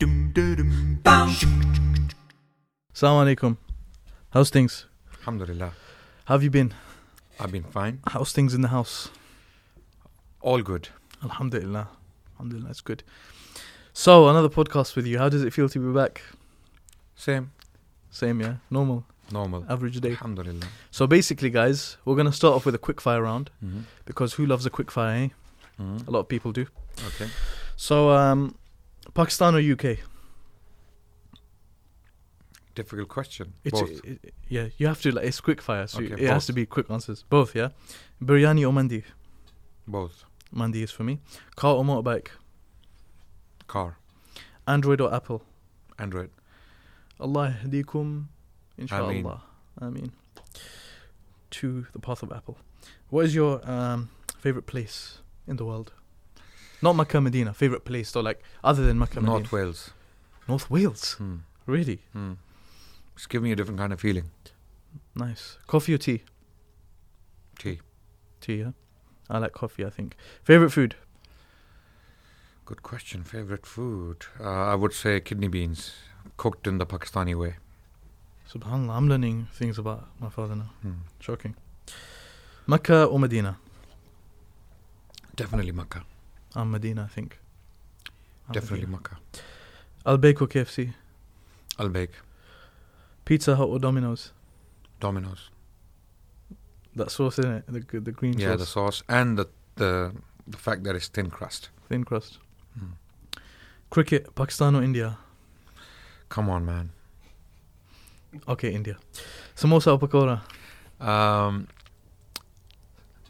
Assalamu alaikum. How's things? Alhamdulillah. How have you been? I've been fine. How's things in the house? All good. Alhamdulillah. Alhamdulillah, that's good. So, another podcast with you. How does it feel to be back? Same. Same, yeah? Normal, Normal. average day. Alhamdulillah. So, basically, guys, we're going to start off with a quick fire round Mm-hmm. because who loves a quick fire, eh? A lot of people do. Okay. So, um, Pakistan or UK? Difficult question. It's, Both. it- it- yeah, you have to, like, it's quick fire, so Okay, it has to be quick answers. Both, yeah? Biryani or mandi? Both. Mandi is for me. Car or motorbike? Car. Android or Apple? Android. Allah yahdikum, inshallah. I mean, to the path of Apple. What is your um, favorite place in the world? Not Makkah, Medina. Favorite place, though, like other than Makkah, Medina. North Wales. North Wales. Hmm. Really Hmm. It's giving me a different kind of feeling. nice. Coffee or tea? Tea. Tea. Yeah. I like coffee. I think. Favorite food? Good question. Favorite food? Uh, I would say kidney beans, cooked in the Pakistani way. Subhanallah, I'm learning things about my father now. Hmm. Shocking. Makkah or Medina? Definitely Makkah. I'm Medina, I think. I'm Definitely Medina. Makkah. Al Baik or KFC? Al Baik. Pizza Hut or Domino's? Domino's. That sauce in it, the the green Yeah, sauce, the sauce and the, the the fact that it's thin crust. thin crust. Hmm. Cricket, Pakistan or India? Come on, man. Okay, India. Samosa or pakora? Um,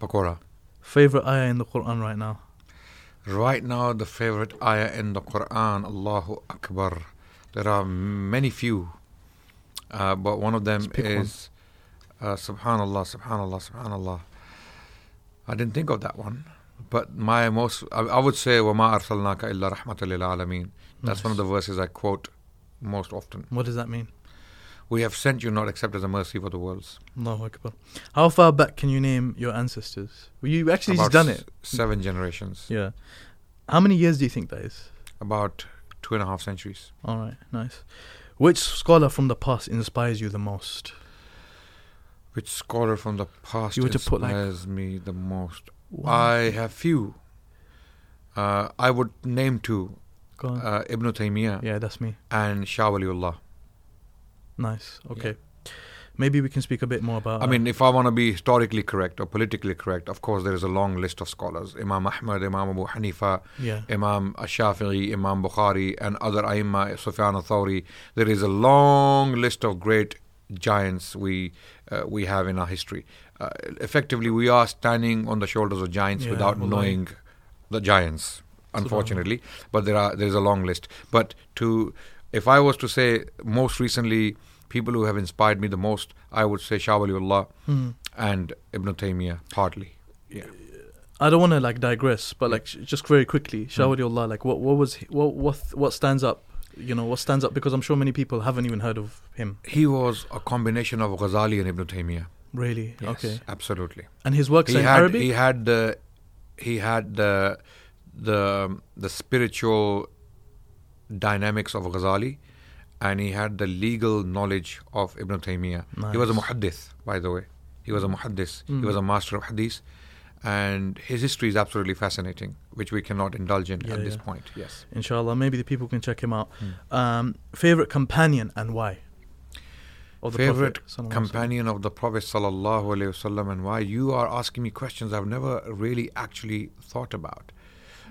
pakora. Favorite ayah in the Quran right now? Right now, the favorite ayah in the Quran, Allahu Akbar. There are many few, uh, but one of them Let's pick one. is uh, Subhanallah, Subhanallah, Subhanallah. I didn't think of that one, but my most, I, I would say, وَمَا أَرْسَلْنَاكَ إِلَّا رَحْمَةً لِلْعَالَمِينَ. That's one of the verses I quote most often. What does that mean? We have sent you not except as a mercy for the worlds. Allahu Akbar. How far back can you name your ancestors? Well, you actually just About done s- it. Seven generations. Yeah. How many years do you think that is? About two and a half centuries. All right, nice. Which scholar from the past inspires you the most? Which scholar from the past You were to put, like- inspires me the most? I have few. Uh, I would name two: Go on. uh, Ibn Taymiyyah yeah, that's me. and Shah Waliullah. Nice. Okay. Maybe we can speak a bit more about. I mean, if I want to be historically correct or politically correct, of course there is a long list of scholars: Imam Ahmad, Imam Abu Hanifa, yeah. Imam Ash-Shafi'i, Imam Bukhari, and other Aimma, Sufyan al-Thawri. There is a long list of great giants we uh, we have in our history. Uh, effectively, we are standing on the shoulders of giants Yeah, without wallahi. knowing the giants, unfortunately. But there are there is a long list. But to if I was to say most recently people who have inspired me the most, I would say Shah Waliullah Hmm. and Ibn Taymiyyah partly. Yeah. I don't want to like digress, but like just very quickly, Hmm. Shah Waliullah, like what what was he- what what what stands up? You know what stands up because I'm sure many people haven't even heard of him. He was a combination of Ghazali and Ibn Taymiyyah. Really? Yes, Okay. absolutely. And his works He in had Arabic. he had the he had the the the spiritual dynamics of Ghazali, and he had the legal knowledge of Ibn Taymiyyah. He was a muhaddith, by the way. He was a muhaddith. Mm. He was a master of hadith, and his history is absolutely fascinating, which we cannot indulge in Yeah, at this point. Yes. Inshallah, maybe the people can check him out. Hmm. Um, favorite companion and why? Of the Favorite Prophet, sallallahu alaihi wasallam. companion of the Prophet sallallahu alaihi wasallam, and why you are asking me questions I've never really actually thought about,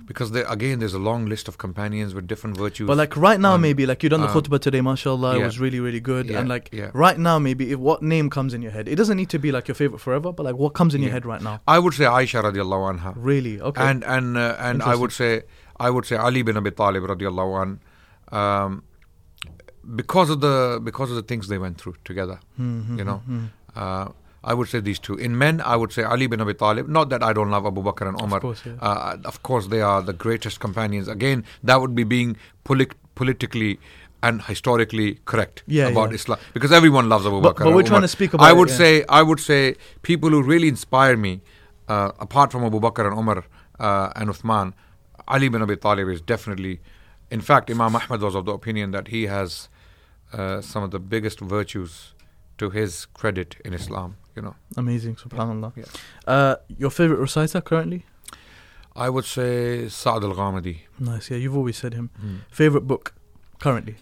because there again there's a long list of companions with different virtues. But like right now, Um, maybe like you done the um, khutbah today, mashallah, it was really really good. Yeah, and like yeah. right now, maybe if what name comes in your head, it doesn't need to be like your favorite forever, but like what comes in your head right now. I would say Aisha radiallahu anha, Really? Okay. and and uh, and I would say I would say Ali bin Abi Talib radiallahu an, um, because of the because of the things they went through together. Hmm, you know. hmm, hmm. Uh, I would say these two. In men, I would say Ali bin Abi Talib. Not that I don't love Abu Bakr and Umar. Of course, yeah. Uh, of course, they are the greatest companions. Again, that would be being polit- politically and historically correct Yeah, about yeah. Islam because everyone loves Abu But- Bakr. but we're trying to speak I about it, would yeah. say, I would say, people who really inspire me, uh, apart from Abu Bakr and Umar uh, and Uthman, Ali bin Abi Talib is definitely In fact, Imam Ahmad was of the opinion that he has uh, some of the biggest virtues to his credit in Islam. Know, Amazing, subhanallah. Yeah. Uh, your favorite reciter currently? I would say Sa'd al-Ghamidi. Nice. Yeah, you've always said him. Favorite book currently,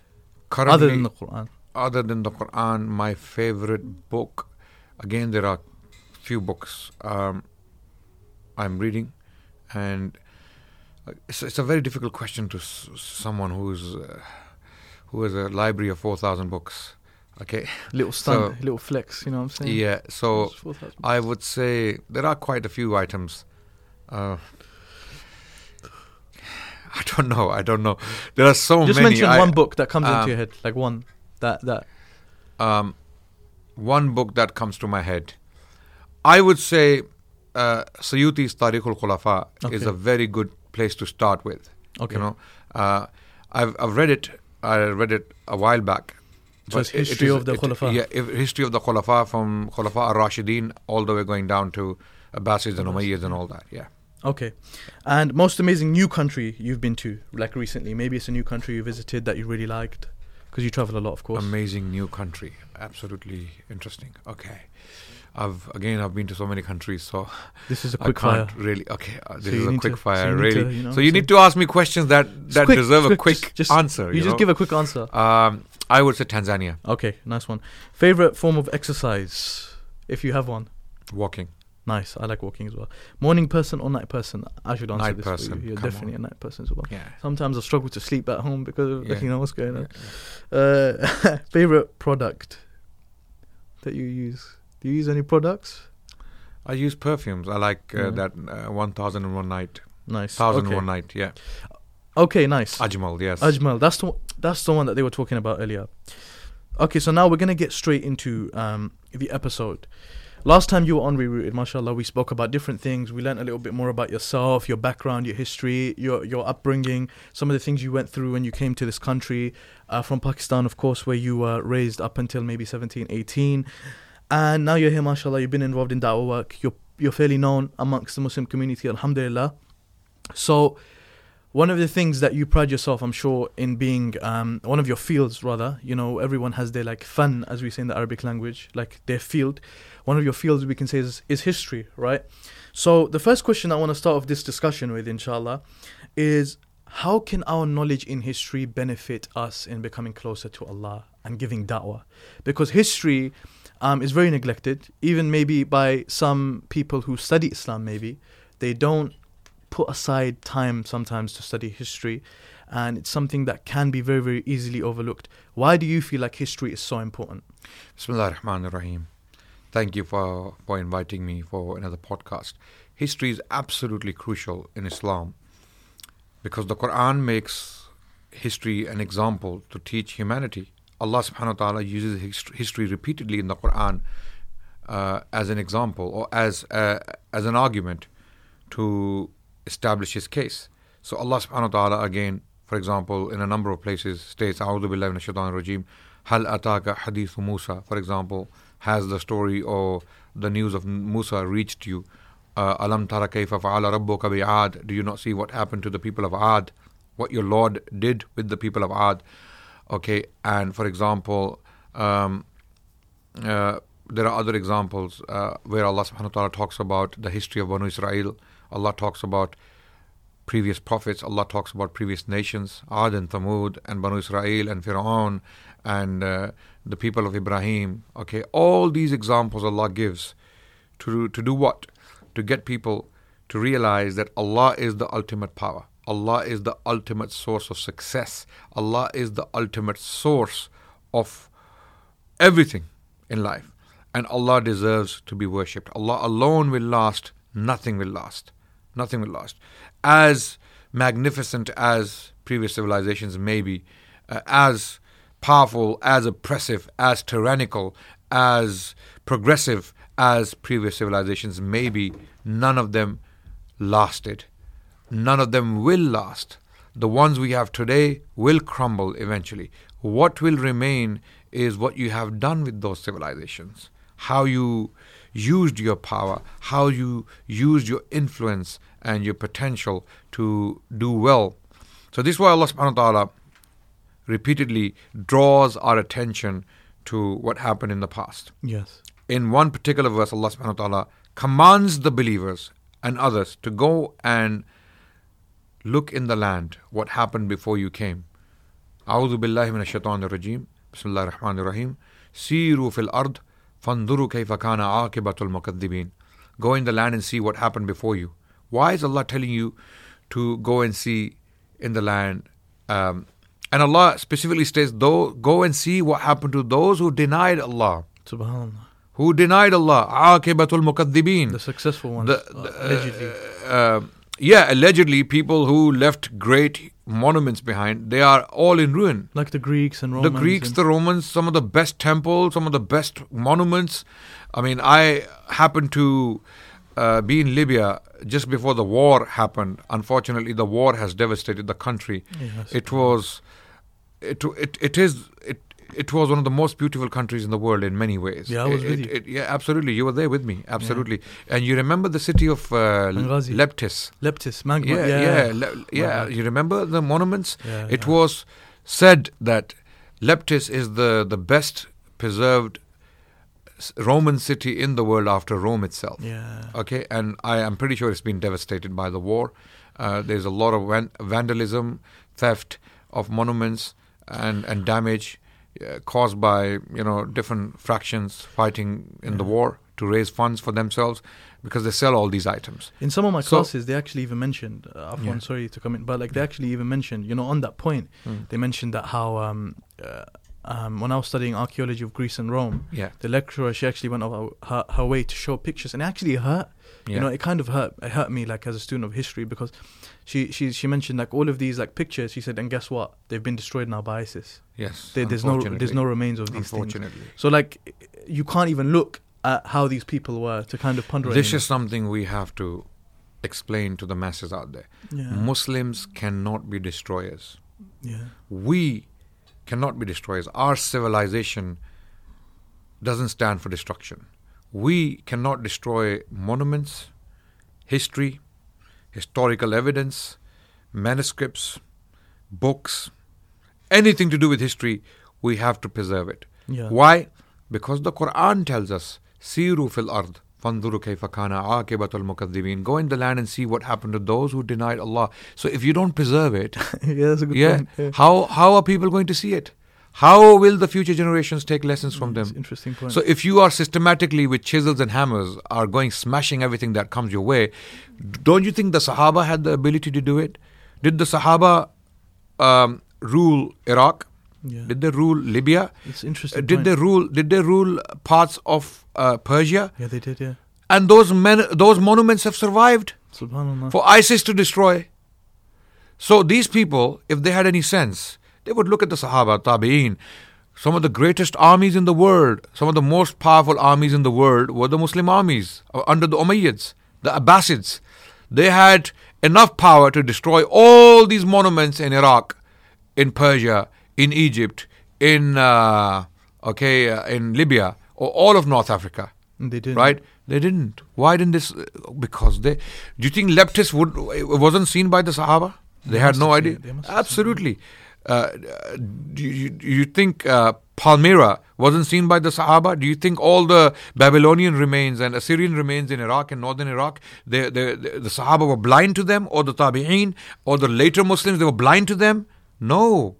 Currently, other than the Quran. other than the Quran, my favorite book, again, there are few books um, I'm reading, and uh, it's, it's a very difficult question to s- someone who's uh, who has a library of four thousand books. Okay, Little stunt, little flex. You know what I'm saying? yeah. So I would say there are quite a few items. Uh, I don't know. I don't know. There are so Just many. mention I- one book that comes into um, your head, like one that that. um, one book that comes to my head. I would say uh, Suyuti's Tarikh al Khulafa is a very good place to start with. Okay. You know, uh, I've I've read it. I read it a while back. So but history is- of the it- Khulafa. Yeah, if- history of the Khulafa from Khulafa al-Rashidin all the way going down to Abbasids and Umayyads and all that. Yeah. Okay. And most amazing new country you've been to, like recently. Maybe it's a new country you visited that you really liked, because you travel a lot, of course. Amazing new country. Absolutely interesting. Okay. I've again I've been to so many countries, so this is a quick fire. can't really. Okay, uh, this So is a quick to- fire, need really. to, you know so you need to ask me questions that that quick, deserve a quick, quick just- just- answer. You, You, just know? give a quick answer. Um, I would say Tanzania, Okay, nice one. Favorite form of exercise, if you have one. walking. Nice. I like walking as well. Morning person or night person? I should answer Night this for person, you. You're come definitely on. a night person as well. Yeah. Sometimes I struggle to sleep at home because of, Yeah. you know what's going on. Yeah, Uh, favorite product that you use? Do you use any products? I use perfumes. I like uh, Yeah. that uh, one thousand and one night, Nice. thousand and okay. one night. Yeah, Okay, nice. Ajmal. Yes. Ajmal, that's the that's the one that they were talking about earlier. Okay, so now we're gonna get straight into um, the episode. Last time you were on Rerouted, mashallah, we spoke about different things. We learned a little bit more about yourself, your background, your history, your your upbringing, some of the things you went through when you came to this country uh, from Pakistan, of course, where you were raised up until maybe 17, 18. And now you're here, mashallah, you've been involved in da'wah work. You're, you're fairly known amongst the Muslim community, alhamdulillah. So, one of the things that you pride yourself, I'm sure, in being um, one of your fields, rather, you know, everyone has their like fun, as we say in the Arabic language, like their field. One of your fields we can say is, is history, right? So, the first question I want to start off this discussion with, inshallah, is how can our knowledge in history benefit us in becoming closer to Allah and giving da'wah? Because history um, is very neglected, even maybe by some people who study Islam, maybe. They don't put aside time sometimes to study history, and it's something that can be very, very easily overlooked. Why do you feel like history is so important? Bismillah ar-Rahman ar-Rahim. Thank you for, for inviting me for another podcast. History is absolutely crucial in Islam because the Quran makes history an example to teach humanity. Allah subhanahu wa ta'ala uses history repeatedly in the Quran uh, as an example or as, uh, as an argument to establish his case. So Allah subhanahu wa ta'ala again, for example, in a number of places states, A'udhu billahi minash shaitanir rajim, Hal ataka hadithu Musa, for example, has the story or the news of Musa reached you? Uh, Alam tara kayfa fa'ala rabbuka bi'ad. Do you not see what happened to the people of Ad? What your Lord did with the people of Ad? Okay, and for example, um, uh, there are other examples uh, where Allah subhanahu wa ta'ala talks about the history of Banu Israel. Allah talks about previous prophets. Allah talks about previous nations, Ad and Thamud and Banu Israel and Fir'aun and uh, the people of Ibrahim. Okay, all these examples Allah gives to to do what? To get people to realize that Allah is the ultimate power. Allah is the ultimate source of success. Allah is the ultimate source of everything in life. And Allah deserves to be worshipped. Allah alone will last, nothing will last. Nothing will last. As magnificent as previous civilizations may be, uh, as powerful, as oppressive, as tyrannical, as progressive as previous civilizations may be, none of them lasted. None of them will last. The ones we have today will crumble eventually. What will remain is what you have done with those civilizations, how you used your power, how you used your influence and your potential to do well. So this is why Allah subhanahu wa ta'ala repeatedly draws our attention to what happened in the past. Yes. In one particular verse, Allah subhanahu wa ta'ala commands the believers and others to go and look in the land what happened before you came. A'udhu billahi minash shaitanir rajim. Bismillahir rahmanir rahim. Siru fil ard فانظروا كيف كان عاقبة المكذبين Go in the land and see what happened before you. Why is Allah telling you to go and see in the land? Um, and Allah specifically states, "Though go and see what happened to those who denied Allah, Subhanallah. who denied Allah." عاقبة المكذبين. The successful ones. The- uh, the- allegedly. uh, yeah, allegedly, people who left great monuments behind, they are all in ruin. like the Greeks and The Greeks, the Romans, some of the best temples, some of the best monuments. I mean, I happened to uh, be in Libya just before the war happened. Unfortunately, the war has devastated the country. Yes. It was, it it it is it. It was one of the most beautiful countries in the world in many ways. Yeah, I was It- with it- you. it- yeah, absolutely. You were there with me. Absolutely. And you remember the city of uh, Leptis. Leptis, Magna. Yeah, Yeah, yeah, le- yeah. Right. You remember the monuments? Yeah, it yeah. was said that Leptis is the, the best preserved Roman city in the world after Rome itself. Yeah. Okay, and I am pretty sure it's been devastated by the war. Uh, there's a lot of van- vandalism, theft of monuments, and and damage uh, caused by you know different fractions fighting in the war to raise funds for themselves because they sell all these items. In some of my So- classes, they actually even mentioned. Uh, Afwan, Yeah. sorry to come in, but like they actually even mentioned. You know, on that point, Mm. they mentioned that how um, uh, um, when I was studying archaeology of Greece and Rome, Yeah, the lecturer she actually went over her, her way to show pictures, and it actually hurt. yeah. You know, it kind of hurt. It hurt me like as a student of history because she she she mentioned like all of these like pictures. She said, and guess what? They've been destroyed now by ISIS. yes. There, there's no there's no remains of these things. Unfortunately. So like, you can't even look at how these people were to kind of ponder. This is something we have to explain to the masses out there. yeah, Muslims cannot be destroyers. yeah, We cannot be destroyers. Our civilization doesn't stand for destruction. We cannot destroy monuments, history, historical evidence, manuscripts, books, anything to do with history, we have to preserve it. yeah. Why? Because the Quran tells us, Siru fil ard, fanzuru kayfa kana aqibatul mukaddibin. Go in the land and see what happened to those who denied Allah. So if you don't preserve it, yeah, that's a good yeah, point. Yeah. how how are people going to see it? How will the future generations take lessons from It's them? Interesting point. So if you are systematically with chisels and hammers are going smashing everything that comes your way, don't you think the Sahaba had the ability to do it? Did the Sahaba um, rule Iraq? Yeah. Did they rule Libya? it's Uh, interesting. did point. they rule? Did they rule parts of uh, Persia? Yeah, they did. Yeah. And those men, those monuments have survived for ISIS to destroy. So these people, if they had any sense, they would look at the Sahaba, Tabi'een. Some of the greatest armies in the world, some of the most powerful armies in the world were the Muslim armies uh, under the Umayyads, the Abbasids. They had enough power to destroy all these monuments in Iraq, in Persia, in Egypt, in uh, okay, uh, in Libya, or all of North Africa they did. right? They didn't. Why didn't this? Because they. Do you think Leptis would wasn't seen by the Sahaba? They, They had no idea. seen it. They must have seen it. Absolutely. Uh, do you, do you think uh, Palmyra wasn't seen by the Sahaba? Do you think all the Babylonian remains and Assyrian remains in Iraq and northern Iraq, they, they, they, the Sahaba were blind to them, or the Tabi'een, or the later Muslims, they were blind to them? No.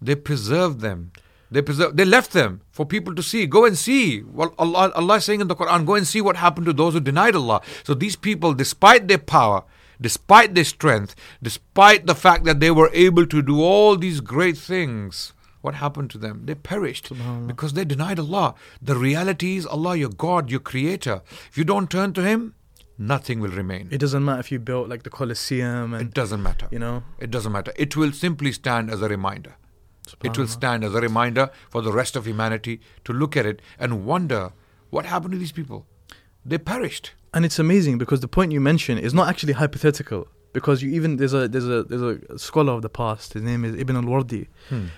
They preserved them. They preserve, They left them for people to see. Go and see. Well, Allah, Allah is saying in the Quran, go and see what happened to those who denied Allah. So these people, despite their power, despite their strength, despite the fact that they were able to do all these great things, what happened to them? They perished because they denied Allah. The reality is Allah, your God, your Creator. If you don't turn to Him, nothing will remain. It doesn't matter if you built like the Colosseum It doesn't matter. you know. It doesn't matter. It will simply stand as a reminder. It will stand as a reminder for the rest of humanity to look at it and wonder what happened to these people. They perished. And it's amazing because the point you mentioned is not actually hypothetical. Because you even there's a there's a there's a scholar of the past. His name is Ibn al-Wardi,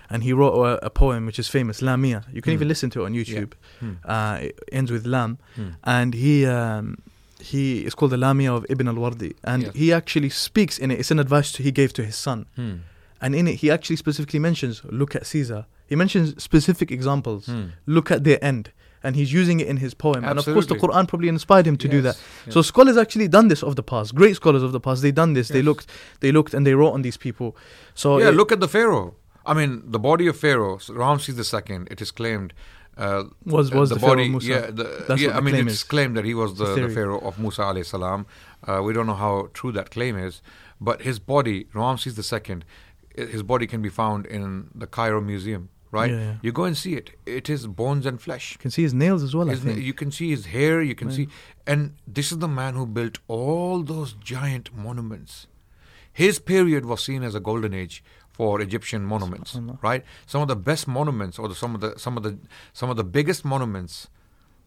and he wrote a, a poem which is famous, Lamia. You can Hmm. even listen to it on YouTube. Hmm. Uh, it ends with Lam, Hmm. and he um, he is called the Lamia of Ibn al-Wardi, and Yes. he actually speaks in it. It's an advice he gave to his son, Hmm. And in it he actually specifically mentions look at Caesar. He mentions specific examples. Hmm. Look at their end. And he's using it in his poem. And of course, the Quran probably inspired him to do that. yes. So scholars actually done this of the past. Great scholars of the past. They done this. They looked. They looked and they wrote on these people. So yeah, it- look at the Pharaoh. I mean, the body of Pharaoh, Ramses II, it is claimed. Uh, Was- was the Pharaoh body? Musa. Yeah, the, That's yeah. what I the mean, it's is. claimed that he was the, the. Pharaoh of Musa alayhi salam. Uh, we don't know how true that claim is, but his body, Ramses II, his body can be found in the Cairo Museum. Right? Yeah, yeah. You go and see it. It is bones and flesh. you can see his nails as well. His- you can see his hair, you can Yeah. see, and this is the man who built all those giant monuments. His period was seen as a golden age for Egyptian monuments, right? Some of the best monuments, or the, some of the some of the some of the biggest monuments,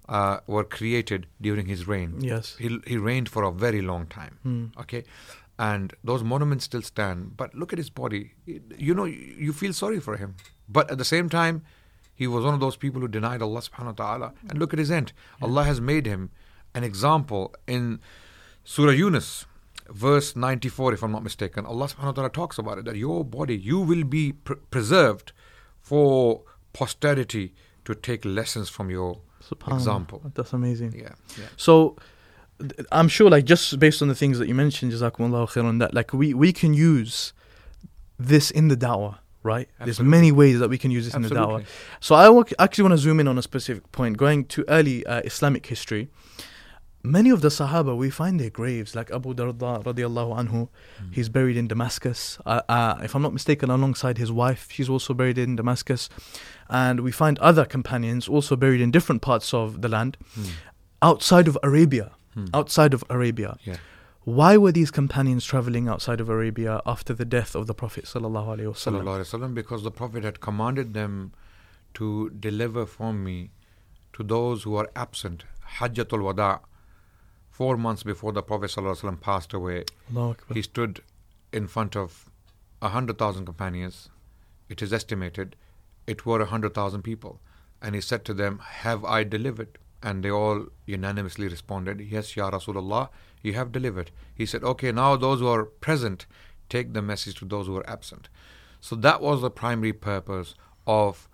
uh, were created during his reign. Yes. he he reigned for a very long time. Hmm. Okay, and those monuments still stand. But look at his body. You know, you feel sorry for him. But at the same time, he was one of those people who denied Allah subhanahu wa ta'ala. And look at his end. Allah has made him an example in Surah Yunus, verse 94, if I'm not mistaken. Allah subhanahu wa ta'ala talks about it that your body, you will be pr- preserved for posterity to take lessons from your example. That's amazing. Yeah, yeah. So I'm sure, like just based on the things that you mentioned, Jazakumullahu khairan, that like we we can use this in the da'wah, right? There's many ways that we can use this in the da'wah. So I actually want to zoom in on a specific point, going to early uh, Islamic history. Many of the Sahaba, we find their graves, like Abu Darda radiallahu anhu, he's buried in Damascus. Uh, uh, if I'm not mistaken, alongside his wife, she's also buried in Damascus. And we find other companions also buried in different parts of the land Hmm. outside of Arabia. Hmm. Outside of Arabia. Yeah. Why were these companions traveling outside of Arabia after the death of the Prophet sallallahu alaihi wasallam? Sallallahu Alaihi Wasallam, because the Prophet had commanded them to deliver from me to those who are absent. Hajjatul Wada, four months before the Prophet Sallallahu passed away, he stood in front of a hundred thousand companions. It is estimated it were a hundred thousand people, and he said to them, "Have I delivered?" And they all unanimously responded, "Yes, Ya Rasulullah, you have delivered." He said, "Okay, now those who are present, take the message to those who are absent." So that was the primary purpose of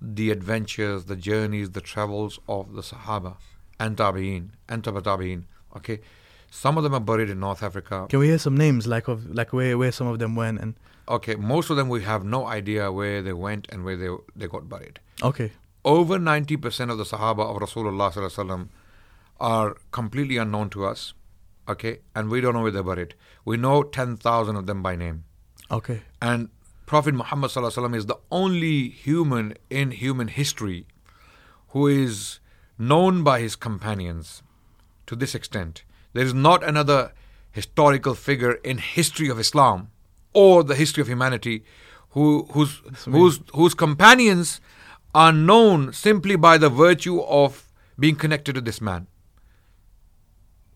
the adventures, the journeys, the travels of the Sahaba and Tabi'in and Taba Tabi'in. Okay, some of them are buried in North Africa. Can we hear some names like of like where where some of them went and Okay, most of them we have no idea where they went and where they they got buried. okay Over ninety percent of the Sahaba of Rasulullah sallallahu alaihi wasallam are completely unknown to us. Okay, and we don't know where they're buried. We know ten thousand of them by name. okay And Prophet Muhammad sallallahu alaihi wasallam is the only human in human history who is known by his companions to this extent. There is not another historical figure in history of Islam or the history of humanity who whose whose whose companions are known simply by the virtue of being connected to this man.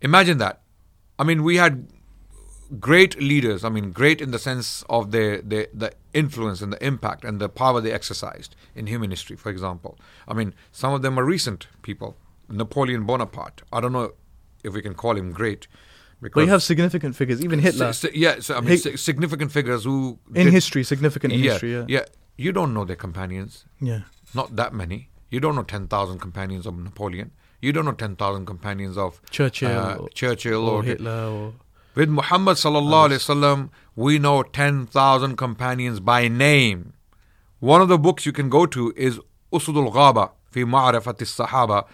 Imagine that. I mean, we had great leaders. I mean, great in the sense of their, their the influence and the impact and the power they exercised in human history. For example, I mean, some of them are recent people. Napoleon Bonaparte. I don't know if we can call him great. but you have significant figures even Hitler Si- si- yeah, so, I mean, si- significant figures who in did- history significant in yeah, history yeah yeah. You don't know their companions. yeah Not that many. You don't know ten thousand companions of Napoleon. You don't know ten thousand companions of Churchill uh, or- Churchill or or Hitler or with Muhammad sallallahu alaihi wasallam, we know ten thousand companions by name. One of the books you can go to is Usudul Ghaba fi Ma'rifat Sahaba,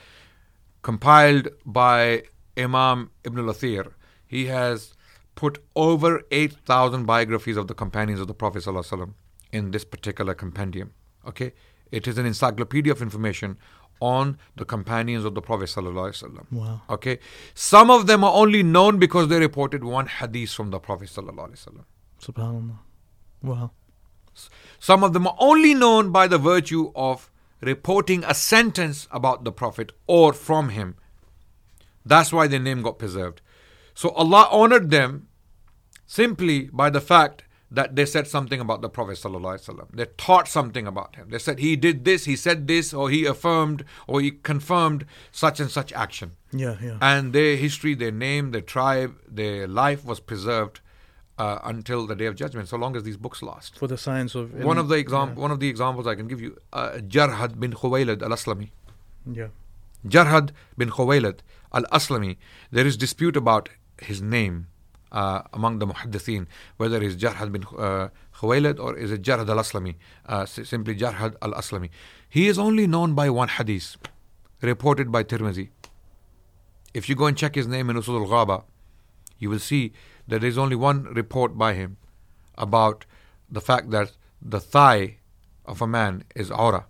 compiled by Imam Ibn al-Athir. He has put over eight thousand biographies of the companions of the Prophet sallallahu alaihi wasallam in this particular compendium. Okay, it is an encyclopedia of information on the companions of the Prophet wasallam. wow Okay, some of them are only known because they reported one hadith from the Prophet wasallam. subhanallah wow Some of them are only known by the virtue of reporting a sentence about the Prophet or from him. That's why their name got preserved. So Allah honored them simply by the fact that they said something about the Prophet sallallahu alaihi wasallam. They taught something about him. They said he did this, he said this, or he affirmed, or he confirmed such and such action. yeah yeah and their history, their name, their tribe, their life was preserved uh, until the day of judgment, so long as these books last. For the science of One of the exam- one of the examples I can give you, uh, Jarhad bin Khuwailid al-Aslami. Yeah. Jarhad bin Khuwailid al-Aslami. There is dispute about his name uh, among the muhaddithin, whether it's Jarhad bin uh, Khuwailid or is it Jarhad al-Aslami, uh, simply Jarhad al-Aslami. He is only known by one hadith, reported by Tirmizi. If you go and check his name in Usul al-Ghaba, you will see that there is only one report by him about the fact that the thigh of a man is aura.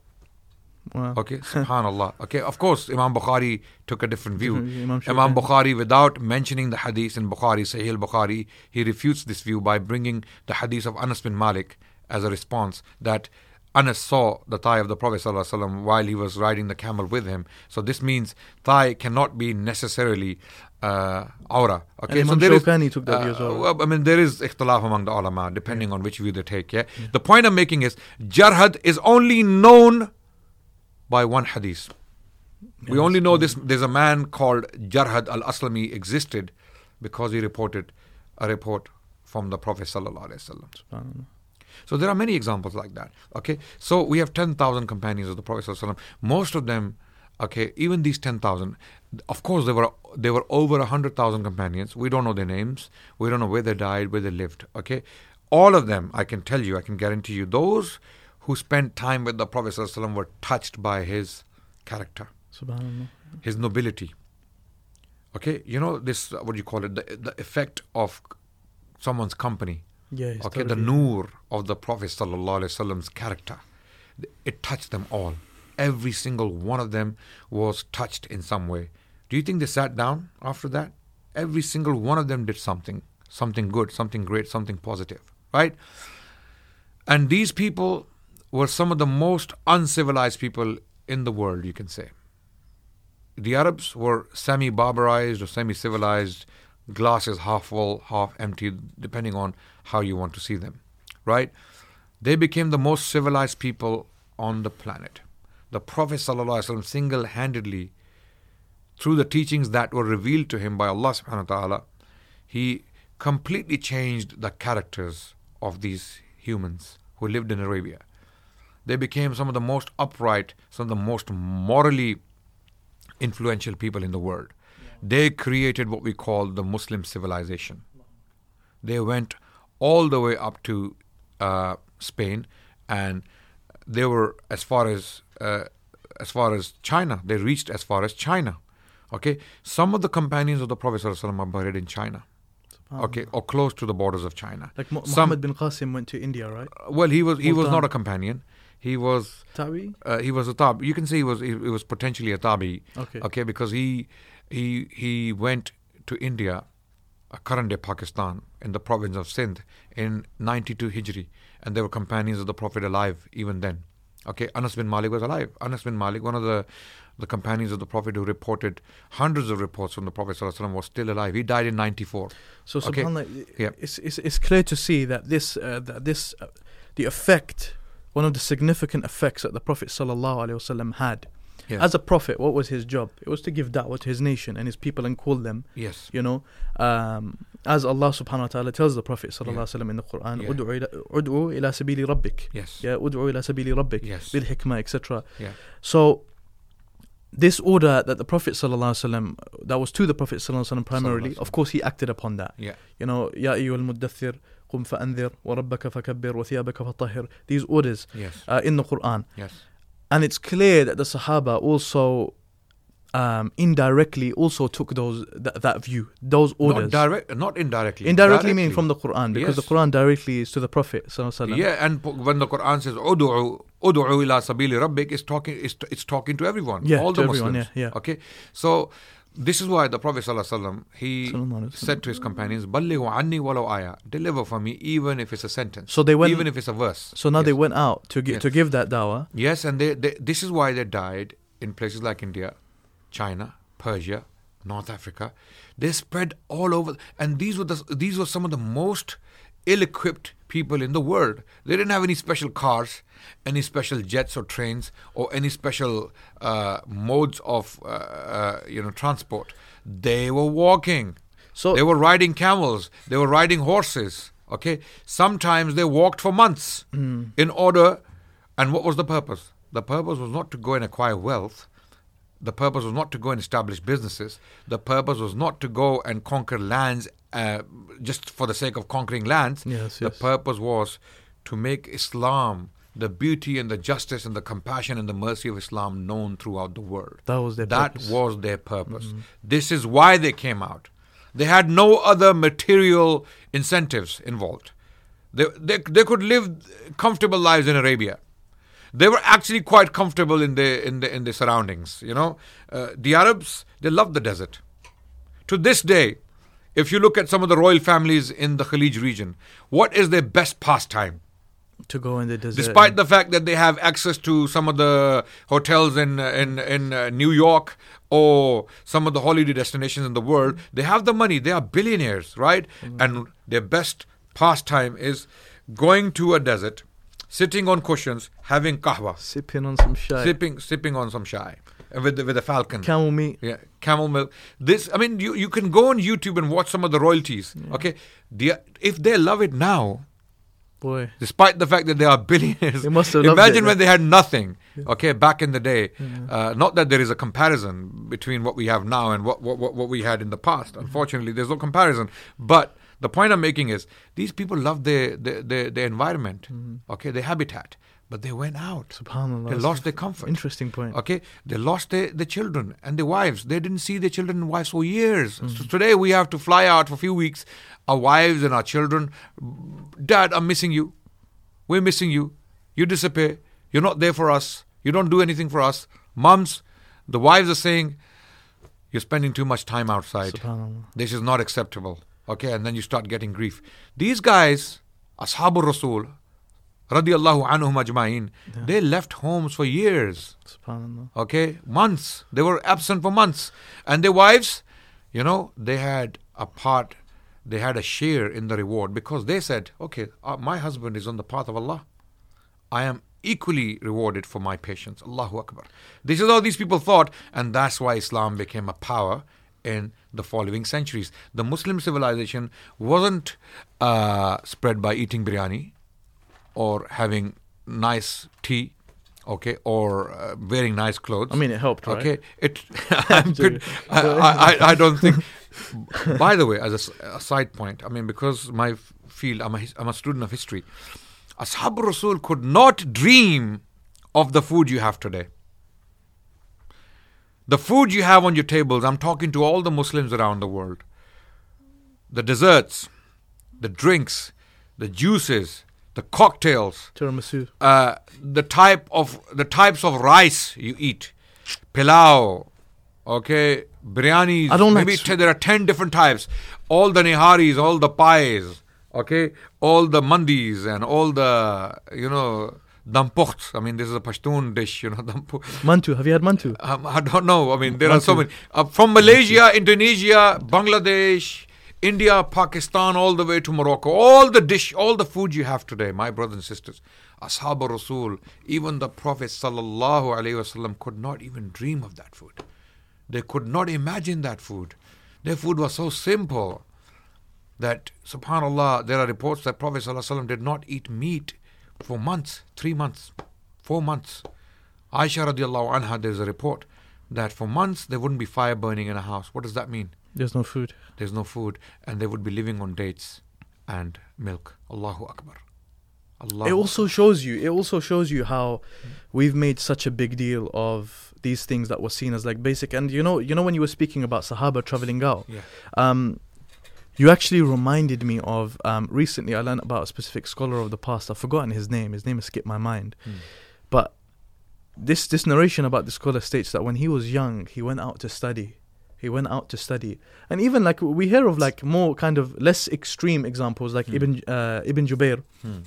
Wow. Okay, subhanallah. Okay, of course, Imam Bukhari took a different view. Imam Imam Bukhari, without mentioning the hadith in Bukhari, Sahih al-Bukhari, he refutes this view by bringing the hadith of Anas bin Malik as a response that Anas saw the thigh of the Prophet ﷺ while he was riding the camel with him. So this means thigh cannot be necessarily uh, aura. Okay, And so there is- took that view as well. I mean, there is ikhtilaf among the ulama, depending on which view they take. Yeah? The point I'm making is Jarhad is only known by one hadith. we only know this. There's a man called Jarhad al Aslami existed because he reported a report from the Prophet sallallahu alaihi wasallam. Subhanallah. So there are many examples like that. Okay, so we have ten thousand companions of the Prophet. Most of them, okay, even these ten thousand, of course there were there were over a hundred thousand companions. We don't know their names. We don't know where they died, where they lived. Okay, all of them, I can tell you, I can guarantee you, those who spent time with the Prophet sallallahu alaihi wasallam were touched by his character his nobility. Okay, you know this. What do you call it? The, the effect of someone's company. Yeah. Okay, the noor of the Prophet sallallahu alaihi wasallam's character. It touched them all. Every single one of them was touched in some way. Do you think they sat down after that? Every single one of them did something, something good, something great, something positive, right? And these people were some of the most uncivilized people in the world, you can say. The Arabs were semi barbarized or semi civilized, glasses half full, half empty, depending on how you want to see them, right? They became the most civilized people on the planet. The Prophet single handedly, through the teachings that were revealed to him by Allah subhanahu wa ta'ala, he completely changed the characters of these humans who lived in Arabia. They became some of the most upright, some of the most morally influential people in the world. They created what we call the Muslim civilization. They went all the way up to uh, Spain, and they were as far as uh, as far as China. They reached as far as China. Okay, some of the companions of the Prophet ﷺ are buried in China. Okay, or close to the borders of China. Like Mu- Some- Muhammad bin Qasim went to India, right? Well, he was he was not a companion. He was Tawi? uh, he was a Tabi. You can say he was he, he was potentially a tabi. Okay. Okay, because he he he went to India, uh, current day Pakistan, in the province of Sindh in 92 Hijri, and they were companions of the Prophet alive even then. Okay, Anas bin Malik was alive. Anas bin Malik, one of the the companions of the Prophet who reported hundreds of reports from the Prophet Sallallahu Alaihi Wasallam, was still alive. He died in 94. So Okay. subhanallah, Yeah. it's, it's it's clear to see that this uh, that this uh, the effect, one of the significant effects that the Prophet ﷺ had. Yes. As a prophet, what was his job? It was to give da'wah to his nation and his people and call them. Yes. You know, um, as Allah subhanahu wa ta'ala tells the Prophet sallallahu yeah. in the Quran, yeah. ila, ud'u ila sabili rabbik. Yes. Yeah, ud'u ila sabili rabbik. Yes. Bil hikmah, etc. Yeah. So, this order that the Prophet sallallahu that was to the Prophet sallallahu primarily, of course he acted upon that. Yeah. You know, ya ayyuhal muddathir, قم فأنذر وربك فكبر وثيابك فطهر. These orders Yes. uh, in the Quran, Yes. and it's clear that the Sahaba also. Um, indirectly also took those th- that view those orders Not direct, not indirectly. indirectly meaning from the Quran because Yes. the Quran directly is to the Prophet sallallahu alaihi wasallam. Yeah, and p- when the Quran says "Udu'u, udu'u ila sabili rabbik," it's talking, it's, it's talking to everyone, Yeah, all to the everyone, Muslims. yeah, yeah. Okay, so this is why the Prophet wasallam he Sallallahu alaihi wasallam. said to his companions, "Ballighu anni walau ayah," deliver for me even if it's a sentence, So they went- even if it's a verse. So now yes. they went out to give Yes. to give that dawah. Yes, and they, they this is why they died in places like India, China, Persia, North Africa. They spread all over, and these were the these were some of the most ill-equipped people in the world. They didn't have any special cars, any special jets or trains, or any special uh, modes of uh, uh, you know transport. They were walking. So They were riding camels. They were riding horses. Okay, sometimes they walked for months Mm. in order. And what was the purpose? The purpose was not to go and acquire wealth. The purpose was not to go and establish businesses. The purpose was not to go and conquer lands uh, just for the sake of conquering lands. Yes, the yes. purpose was to make Islam, the beauty and the justice and the compassion and the mercy of Islam known throughout the world. That was their That purpose. was their purpose. This is why they came out. They had no other material incentives involved. They, they, they could live comfortable lives in Arabia. They were actually quite comfortable in the in the in the surroundings. You know, uh, the Arabs they loved the desert. To this day, if you look at some of the royal families in the Khalij region, what is their best pastime? To go in the desert. Despite the fact that they have access to some of the hotels in in in uh, New York or some of the holiday destinations in the world, they have the money. They are billionaires, right? And their best pastime is going to a desert, sitting on cushions, having kahwa, sipping on some shit. sipping sipping on some chai uh, with the, with a falcon. Camel meat. Yeah, camel milk. This, I mean, you, you can go on YouTube and watch some of the royalties. Okay, the, if they love it now, Boy. despite the fact that they are billionaires. They must have Imagine it, when they had nothing. Okay, back in the day. Uh, not that there is a comparison between what we have now and what, what, what, what we had in the past. Unfortunately, there's no comparison. But the point I'm making is these people love their, their, their, their environment, okay, their habitat. But they went out. Subhanallah. They lost their comfort. Interesting point. Okay, they lost their, their children and their wives. They didn't see their children and wives for years. Mm. So today we have to fly out for a few weeks. Our wives and our children, Dad, I'm missing you. We're missing you. You disappear. You're not there for us. You don't do anything for us. Moms, the wives are saying, You're spending too much time outside. Subhanallah. This is not acceptable. Okay, and then you start getting grief. These guys, Ashabul Rasul, radiallahu anhum ajma'in, they left homes for years. Subhanallah. Okay, months. They were absent for months. And their wives, you know, they had a part, they had a share in the reward because they said, okay, uh, my husband is on the path of Allah. I am equally rewarded for my patience. Allahu Akbar. This is how these people thought, and that's why Islam became a power in the following centuries. The Muslim civilization wasn't uh, spread by eating biryani or having nice tea, okay, or uh, wearing nice clothes. I mean, it helped, right? Okay, it. I'm pretty, I, I, I don't think. By the way, as a side point, I mean because my field, I'm a, I'm a student of history. Ashab Rasul could not dream of the food you have today. The food you have on your tables. I'm talking to all the Muslims around the world. The desserts, the drinks, the juices, the cocktails, Tiramisu. uh, the type of the types of rice you eat, pilau, okay, biryani. I don't like maybe sw- te- there are ten different types. All the niharis, all the pies, okay, all the mandis and all the you know dampukhs. I mean, this is a Pashtun dish, you know, dampu. Mantu. Have you had mantu? Um, I don't know. I mean, there are so many. Uh, from Malaysia, Indonesia, Bangladesh, India, Pakistan, all the way to Morocco. All the dish, all the food you have today, my brothers and sisters. Ashab Rasul, even the Prophet sallallahu alaihi wasallam could not even dream of that food. They could not imagine that food. Their food was so simple that, subhanAllah, there are reports that Prophet ﷺ did not eat meat for months, three months, four months. Aisha radiallahu anha, there's a report that for months there wouldn't be fire burning in a house. What does that mean? There's no food. There's no food, and they would be living on dates and milk. Allahu Akbar. Allah. It also shows you. It also shows you how we've made such a big deal of these things that were seen as like basic. And you know, you know when you were speaking about Sahaba traveling out, Yeah. um, you actually reminded me of um, recently. I learned about a specific scholar of the past. I've forgotten his name. His name has skipped my mind. Hmm. But this this narration about the scholar states that when he was young, he went out to study. He went out to study, and even like we hear of like more kind of less extreme examples, like Hmm. Ibn uh, Ibn Jubair Hmm.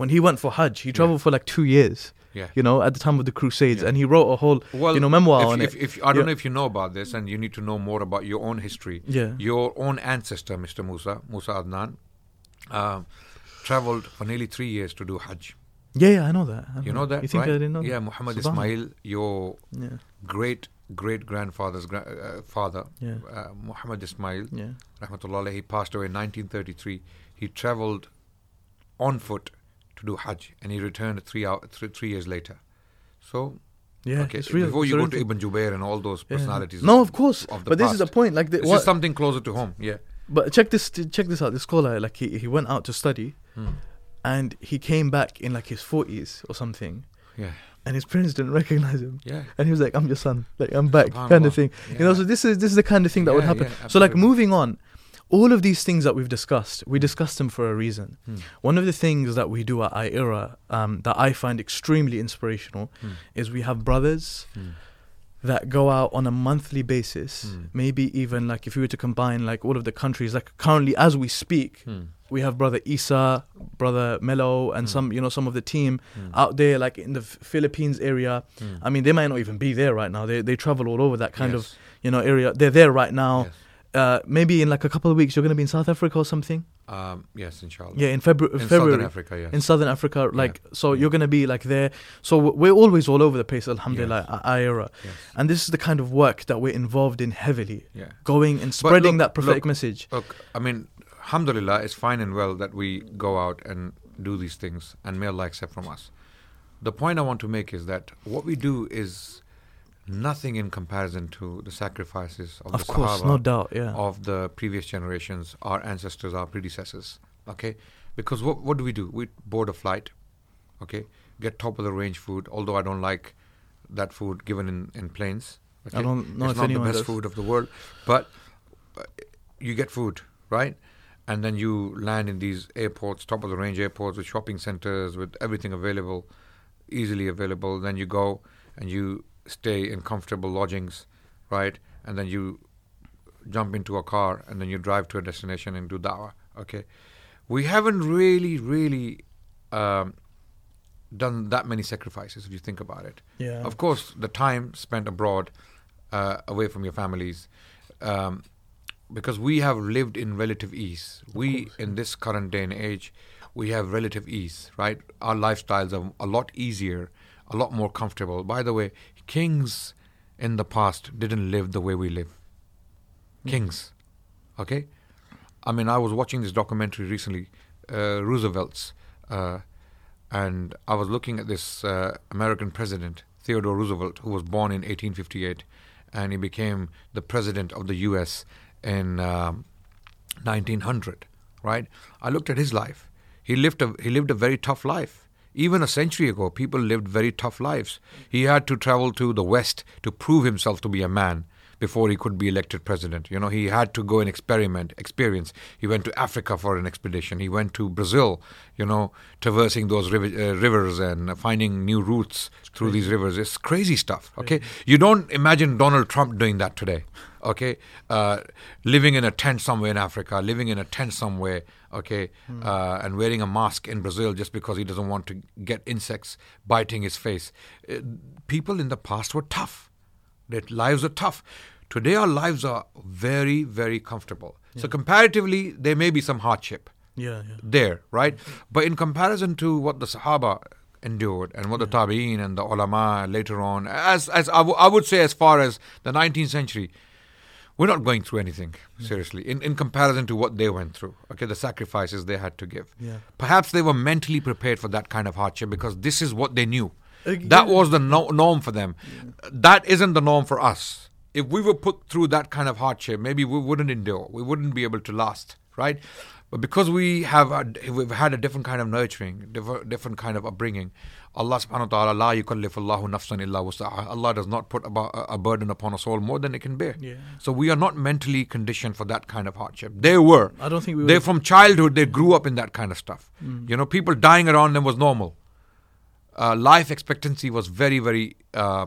when he went for Hajj, he traveled for like two years. Yeah. You know, at the time of the Crusades, Yeah. and he wrote a whole Well, you know memoir if, on if, it. if, I don't Yeah. know if you know about this, and you need to know more about your own history. Yeah. Your own ancestor, Mr. Musa, Musa Adnan, um, traveled for nearly three years to do Hajj. yeah, yeah, I know that. I You know that, You think right? I didn't know? Yeah, that? Muhammad Subhanallah. Ismail, your Yeah, great great grandfather's gra- uh, father, yeah, uh, Muhammad Ismail, yeah. rahmatullah, he passed away in 1933. he traveled on foot to do Hajj, and he returned three hour, three, three years later. So Yeah, okay, it's real. before you go to Ibn Jubair and all those Yeah. personalities. No, of course. of the But this is the point. Like, the, This what, is something closer to home. Yeah. but check this. Check this out. This scholar, like, he, he went out to study, Hmm. and he came back in like his forties or something, Yeah. And his parents didn't recognize him. Yeah. And he was like, "I'm your son. Like, I'm back," kind of thing. You know, so this is this is the kind of thing that would happen. yeah, so, like, moving on, all of these things that we've discussed, we discussed them for a reason. Hmm. One of the things that we do at IERA um, that I find extremely inspirational Hmm. is we have brothers Hmm. that go out on a monthly basis. Hmm. Maybe even like if we were to combine like all of the countries, like currently as we speak, Hmm. We have brother Isa, brother Mello, and Hmm. some you know some of the team Hmm. out there like in the Philippines area. Hmm. I mean, they might not even be there right now. They they travel all over that kind of you know area. They're there right now. Yes. Uh, maybe in like a couple of weeks, you're going to be in South Africa or something. Um, yes, inshallah. Yeah, in February. In February. Southern Africa, yes. in Southern Africa, like so, yeah. you're gonna be like there. So we're always all over the place, Alhamdulillah, Yes. at yes. and this is the kind of work that we're involved in heavily, Yeah. going and spreading look- that prophetic look, message. Look, I mean, alhamdulillah, it's fine and well that we go out and do these things, and may Allah accept from us. The point I want to make is that what we do is nothing in comparison to the sacrifices of, Of the course, Sahaba, no doubt, yeah. of the previous generations, our ancestors, our predecessors. Okay, because what what do we do? We board a flight, okay, get top of the range food. Although I don't like that food given in in planes. Okay? I don't know it's if not the best does. food of the world, but you get food, right? And then you land in these airports, top of the range airports with shopping centers, with everything available, easily available. Then you go and you stay in comfortable lodgings, right? And then you jump into a car and then you drive to a destination and do da'wah. Okay, we haven't really, really um, done that many sacrifices if you think about it. Yeah. Of course, the time spent abroad, uh, away from your families, um, because we have lived in relative ease. we, in this current day and age, we have relative ease, right? Our lifestyles are a lot easier, a lot more comfortable. By the way, kings in the past didn't live the way we live. Kings, okay? I mean, I was watching this documentary recently, uh, Roosevelt's, uh, and I was looking at this uh, American president, Theodore Roosevelt, who was born in 1858, and he became the president of the U.S. in um, 1900. Right? I looked at his life. He lived a he lived a very tough life. Even a century ago, people lived very tough lives. He had to travel to the West to prove himself to be a man before he could be elected president. You know, he had to go and experiment, experience. He went to Africa for an expedition. He went to Brazil, you know, traversing those river, uh, rivers and finding new routes through these rivers. It's crazy stuff, okay? You don't imagine Donald Trump doing that today, okay? Uh, living in a tent somewhere in Africa, living in a tent somewhere, okay, uh, and wearing a mask in Brazil just because he doesn't want to get insects biting his face. Uh, people in the past were tough. Their lives are tough. Today, our lives are very, very comfortable. So, comparatively, there may be some hardship Yeah, yeah. there, right? But in comparison to what the Sahaba endured and what the Tabi'in and the ulama later on, as as I, w- I would say, as far as the 19th century, we're not going through anything seriously in, in comparison to what they went through. Okay, the sacrifices they had to give. Yeah. Perhaps they were mentally prepared for that kind of hardship because this is what they knew. Uh, That was the no- norm for them. That isn't the norm for us. If we were put through that kind of hardship, maybe we wouldn't endure. We wouldn't be able to last, right? But because we have a, we've had a different kind of nurturing, different, kind of upbringing, Allah subhanahu wa ta'ala, la yukallifullahu nafsan illa wus'aha. Allah does not put a, burden upon a soul more than it can bear. Yeah. So we are not mentally conditioned for that kind of hardship. They were. I don't think we They were- from childhood they grew up in that kind of stuff. You know, people dying around them was normal. Uh, life expectancy was very very uh,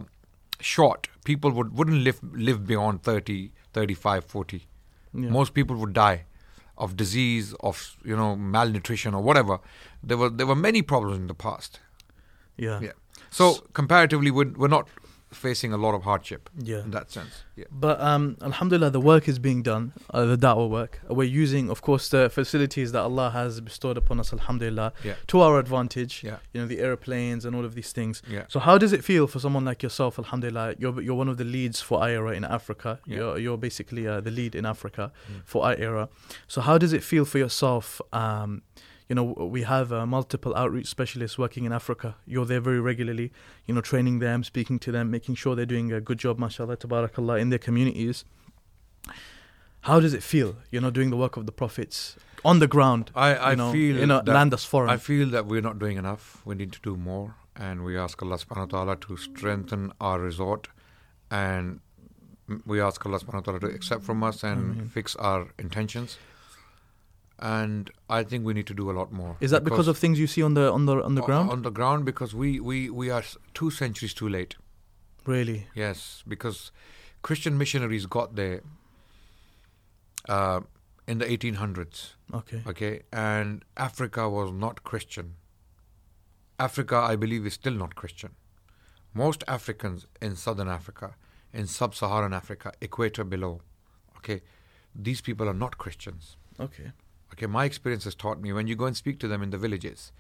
short. People would wouldn't live live beyond 30, 35, 40. Yeah. Most people would die of disease, of you know malnutrition or whatever. There were there were many problems in the past. Yeah. Yeah. So comparatively, we're, we're not facing a lot of hardship Yeah. in that sense. Yeah. But um, Alhamdulillah, the work is being done, uh, the da'wah work. We're using, of course, the facilities that Allah has bestowed upon us, Alhamdulillah, Yeah. to our advantage. Yeah. You know, the airplanes and all of these things. Yeah. So, how does it feel for someone like yourself, Alhamdulillah? You're, you're one of the leads for IERA in Africa. Yeah. You're, you're basically uh, the lead in Africa Mm. for IERA. So, how does it feel for yourself? Um, you know, we have uh, multiple outreach specialists working in Africa. You're there very regularly, you know, training them, speaking to them, making sure they're doing a good job, mashallah, tabarakallah, in their communities. How does it feel, you know, doing the work of the prophets on the ground? I, I you know, feel in a that land that's foreign. I feel that we're not doing enough. We need to do more, and we ask Allah Subhanahu wa Taala to strengthen our resort, and we ask Allah Subhanahu wa Taala to accept from us and Ameen. fix our intentions. And I think we need to do a lot more. Is that because, of things you see on the on the on the ground? On the ground, because we we we are two centuries too late. really? Yes, because Christian missionaries got there uh, in the 1800s. Okay. Okay, and Africa was not Christian. Africa, I believe, is still not Christian. Most Africans in southern Africa, in sub Saharan Africa, equator below, okay, these people are not Christians. Okay. Okay, my experience has taught me when you go and speak to them in the villages,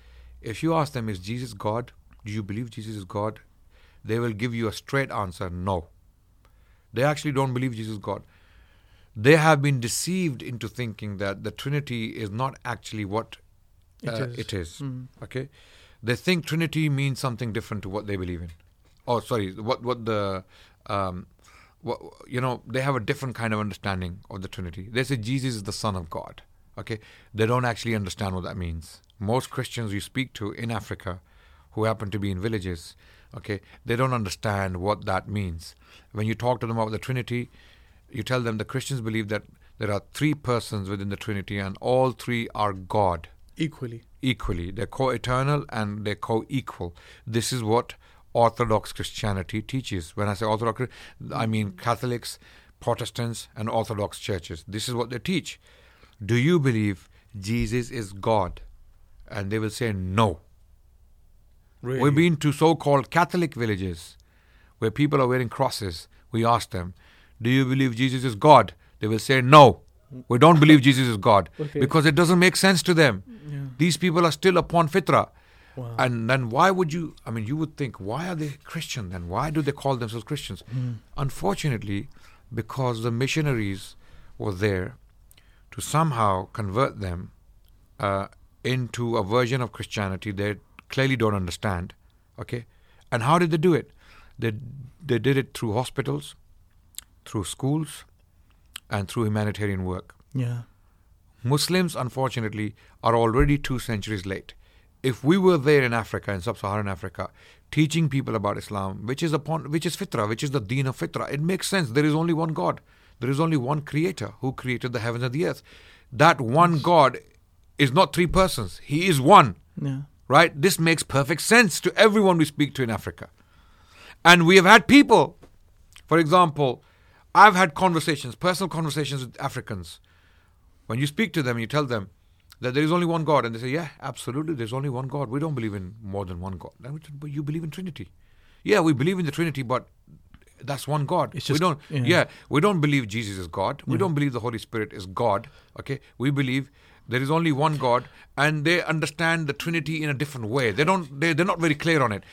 if you ask them, Is Jesus God? Do you believe Jesus is God? They will give you a straight answer no. They actually don't believe Jesus is God. They have been deceived into thinking that the Trinity is not actually what uh, is. it is. Mm. Okay, they think Trinity means something different to what they believe in. Oh, sorry, what what the um, what, you know they have a different kind of understanding of the Trinity. They say Jesus is the Son of God. Okay, they don't actually understand what that means. Most Christians you speak to in Africa, who happen to be in villages, okay, they don't understand what that means. When you talk to them about the Trinity, you tell them the Christians believe that there are three persons within the Trinity and all three are God Equally. equally. They're co eternal and they're co equal. This is what Orthodox Christianity teaches. When I say Orthodox, I mean Catholics, Protestants, and Orthodox churches. This is what they teach. Do you believe Jesus is God? And they will say no. Really? We've been to so called Catholic villages where people are wearing crosses. We ask them, Do you believe Jesus is God? They will say, No, we don't believe Jesus is God Okay. because it doesn't make sense to them. Yeah. These people are still upon fitra. Wow. And then why would you? I mean, you would think, why are they Christian then? Why do they call themselves Christians? Mm. Unfortunately, because the missionaries were there to somehow convert them uh, into a version of Christianity they clearly don't understand. Okay, and how did they do it? They they did it through hospitals, through schools, and through humanitarian work. Yeah. Muslims, unfortunately, are already two centuries late. If we were there in Africa, in sub-Saharan Africa, teaching people about Islam, which is upon which is fitra, which is the deen of fitra, it makes sense. There is only one God. There is only one creator who created the heavens and the earth. That one God is not three persons. He is one. Yeah. Right? This makes perfect sense to everyone we speak to in Africa. And we have had people, for example, I've had conversations, personal conversations with Africans. When you speak to them, you tell them that there is only one God, and they say, Yeah, absolutely, there's only one God. We don't believe in more than one God. Then we say, But you believe in Trinity. Yeah, we believe in the Trinity, but that's one God. It's we don't yeah. yeah, we don't believe Jesus is God. We Yeah. don't believe the Holy Spirit is God. Okay? We believe there is only one God and they understand the Trinity in a different way. They don't they, they're not very clear on it.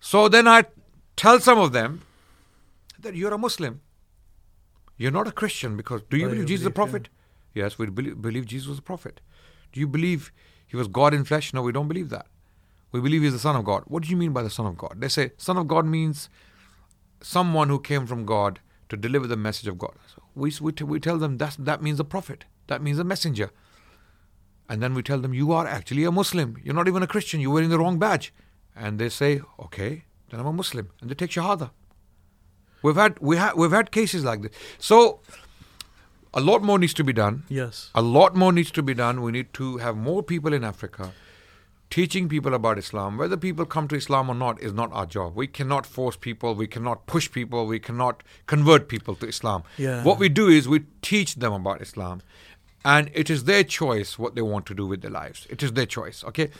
So then I tell some of them that you're a Muslim. You're not a Christian because do you But believe Jesus is a believe, yeah. prophet? Yes, we believe, believe Jesus was a prophet. Do you believe he was God in flesh? No, we don't believe that. We believe he's the Son of God. What do you mean by the Son of God? They say Son of God means someone who came from God to deliver the message of God. So we, we, t- we tell them that that means a prophet. That means a messenger. And then we tell them, you are actually a Muslim. You're not even a Christian. You're wearing the wrong badge. And they say, okay, then I'm a Muslim. And they take Shahada. We've had, we ha- we've had cases like this. So a lot more needs to be done. Yes. A lot more needs to be done. We need to have more people in Africa teaching people about Islam. Whether people come to Islam or not is not our job. We cannot force people, we cannot push people, we cannot convert people to Islam. Yeah. What we do is we teach them about Islam. And it is their choice what they want to do with their lives. It is their choice. Okay.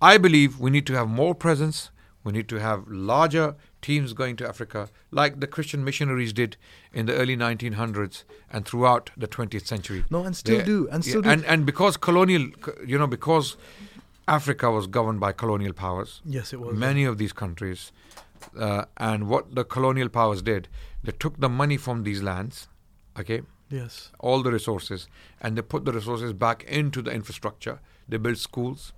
I believe we need to have more presence, We need to have larger teams going to Africa, like the Christian missionaries did in the early 1900s and throughout the 20th century. No, and still They- do, and still yeah, do. and and because colonial, you know, because Africa was governed by colonial powers, yes, it was. many of these countries, uh, and what the colonial powers did, they took the money from these lands, okay, Yes. all the resources, and they put the resources back into the infrastructure. They built schools,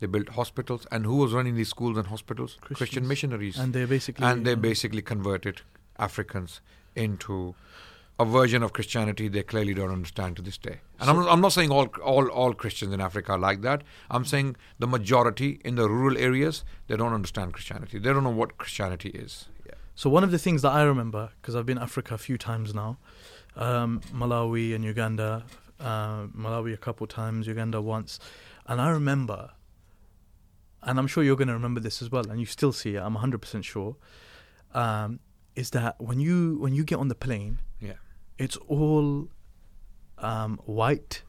they built hospitals, and who was running these schools and hospitals? Christian missionaries, And they basically. and they uh, basically converted Africans into a version of Christianity they clearly don't understand to this day. And I'm, not, I'm not saying all, all all Christians in Africa are like that. I'm saying the majority in the rural areas they don't understand Christianity. They don't know what Christianity is. Yeah. So one of the things that I remember, because I've been Africa a few times now, um, Malawi and Uganda, uh, Malawi a couple times, Uganda once, and I remember, and I'm sure you're going to remember this as well, and you still see it. I'm 100% sure. Um, is that when you when you get on the plane, Yeah. It's all um, white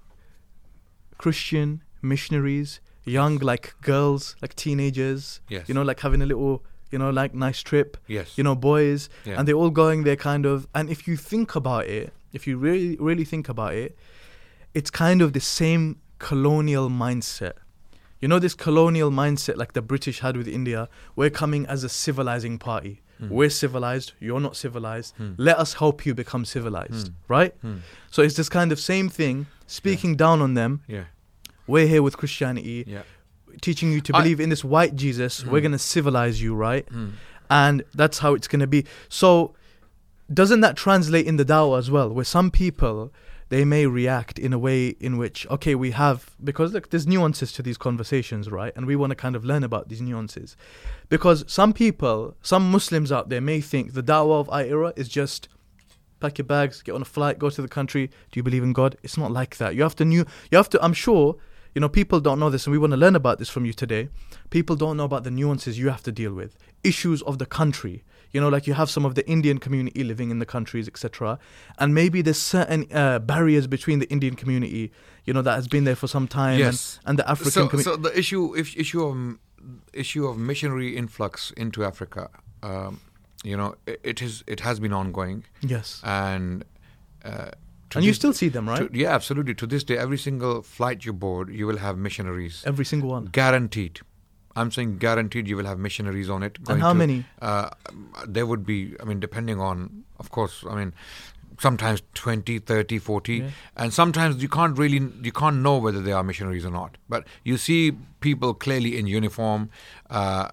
Christian missionaries, young like girls, like teenagers. Yes. You know, like having a little, you know, like nice trip Yes. you know, boys, Yeah. and they're all going there kind of. And if you think about it, if you really, really think about it, it's kind of the same colonial mindset. You know, this colonial mindset like the British had with India, we're coming as a civilizing party. Hmm. We're civilized, you're not civilized. Hmm. Let us help you become civilized, Hmm. right? Hmm. So it's this kind of same thing, speaking down on them. Yeah. We're here with Christianity, Yeah. teaching you to I- believe in this white Jesus. We're Hmm. going to civilize you, right? And that's how it's going to be. So, doesn't that translate in the dawah as well? Where some people they may react in a way in which okay, we have because look, there's nuances to these conversations, right? And we want to kind of learn about these nuances, because some people, some Muslims out there may think the dawah of IERA is just pack your bags, get on a flight, go to the country. Do you believe in God? It's not like that. You have to new. You have to. I'm sure. You know, people don't know this, and we want to learn about this from you today. People don't know about the nuances you have to deal with, issues of the country. You know, like you have some of the Indian community living in the countries, etc. And maybe there's certain uh, barriers between the Indian community, you know, that has been there for some time, Yes. and, and the African So, community. so the issue, if, issue of issue of missionary influx into Africa, um, you know, it, it is it has been ongoing, yes, and uh, and you still see them, right? to- yeah, absolutely. To this day, every single flight you board, you will have missionaries, Every single one. guaranteed. I'm saying guaranteed. You will have missionaries on it. And how to- many? Uh, there would be. I mean, depending on, of course. I mean, sometimes 20 30 40 Yeah. and sometimes you can't really you can't know whether they are missionaries or not but you see people clearly in uniform uh,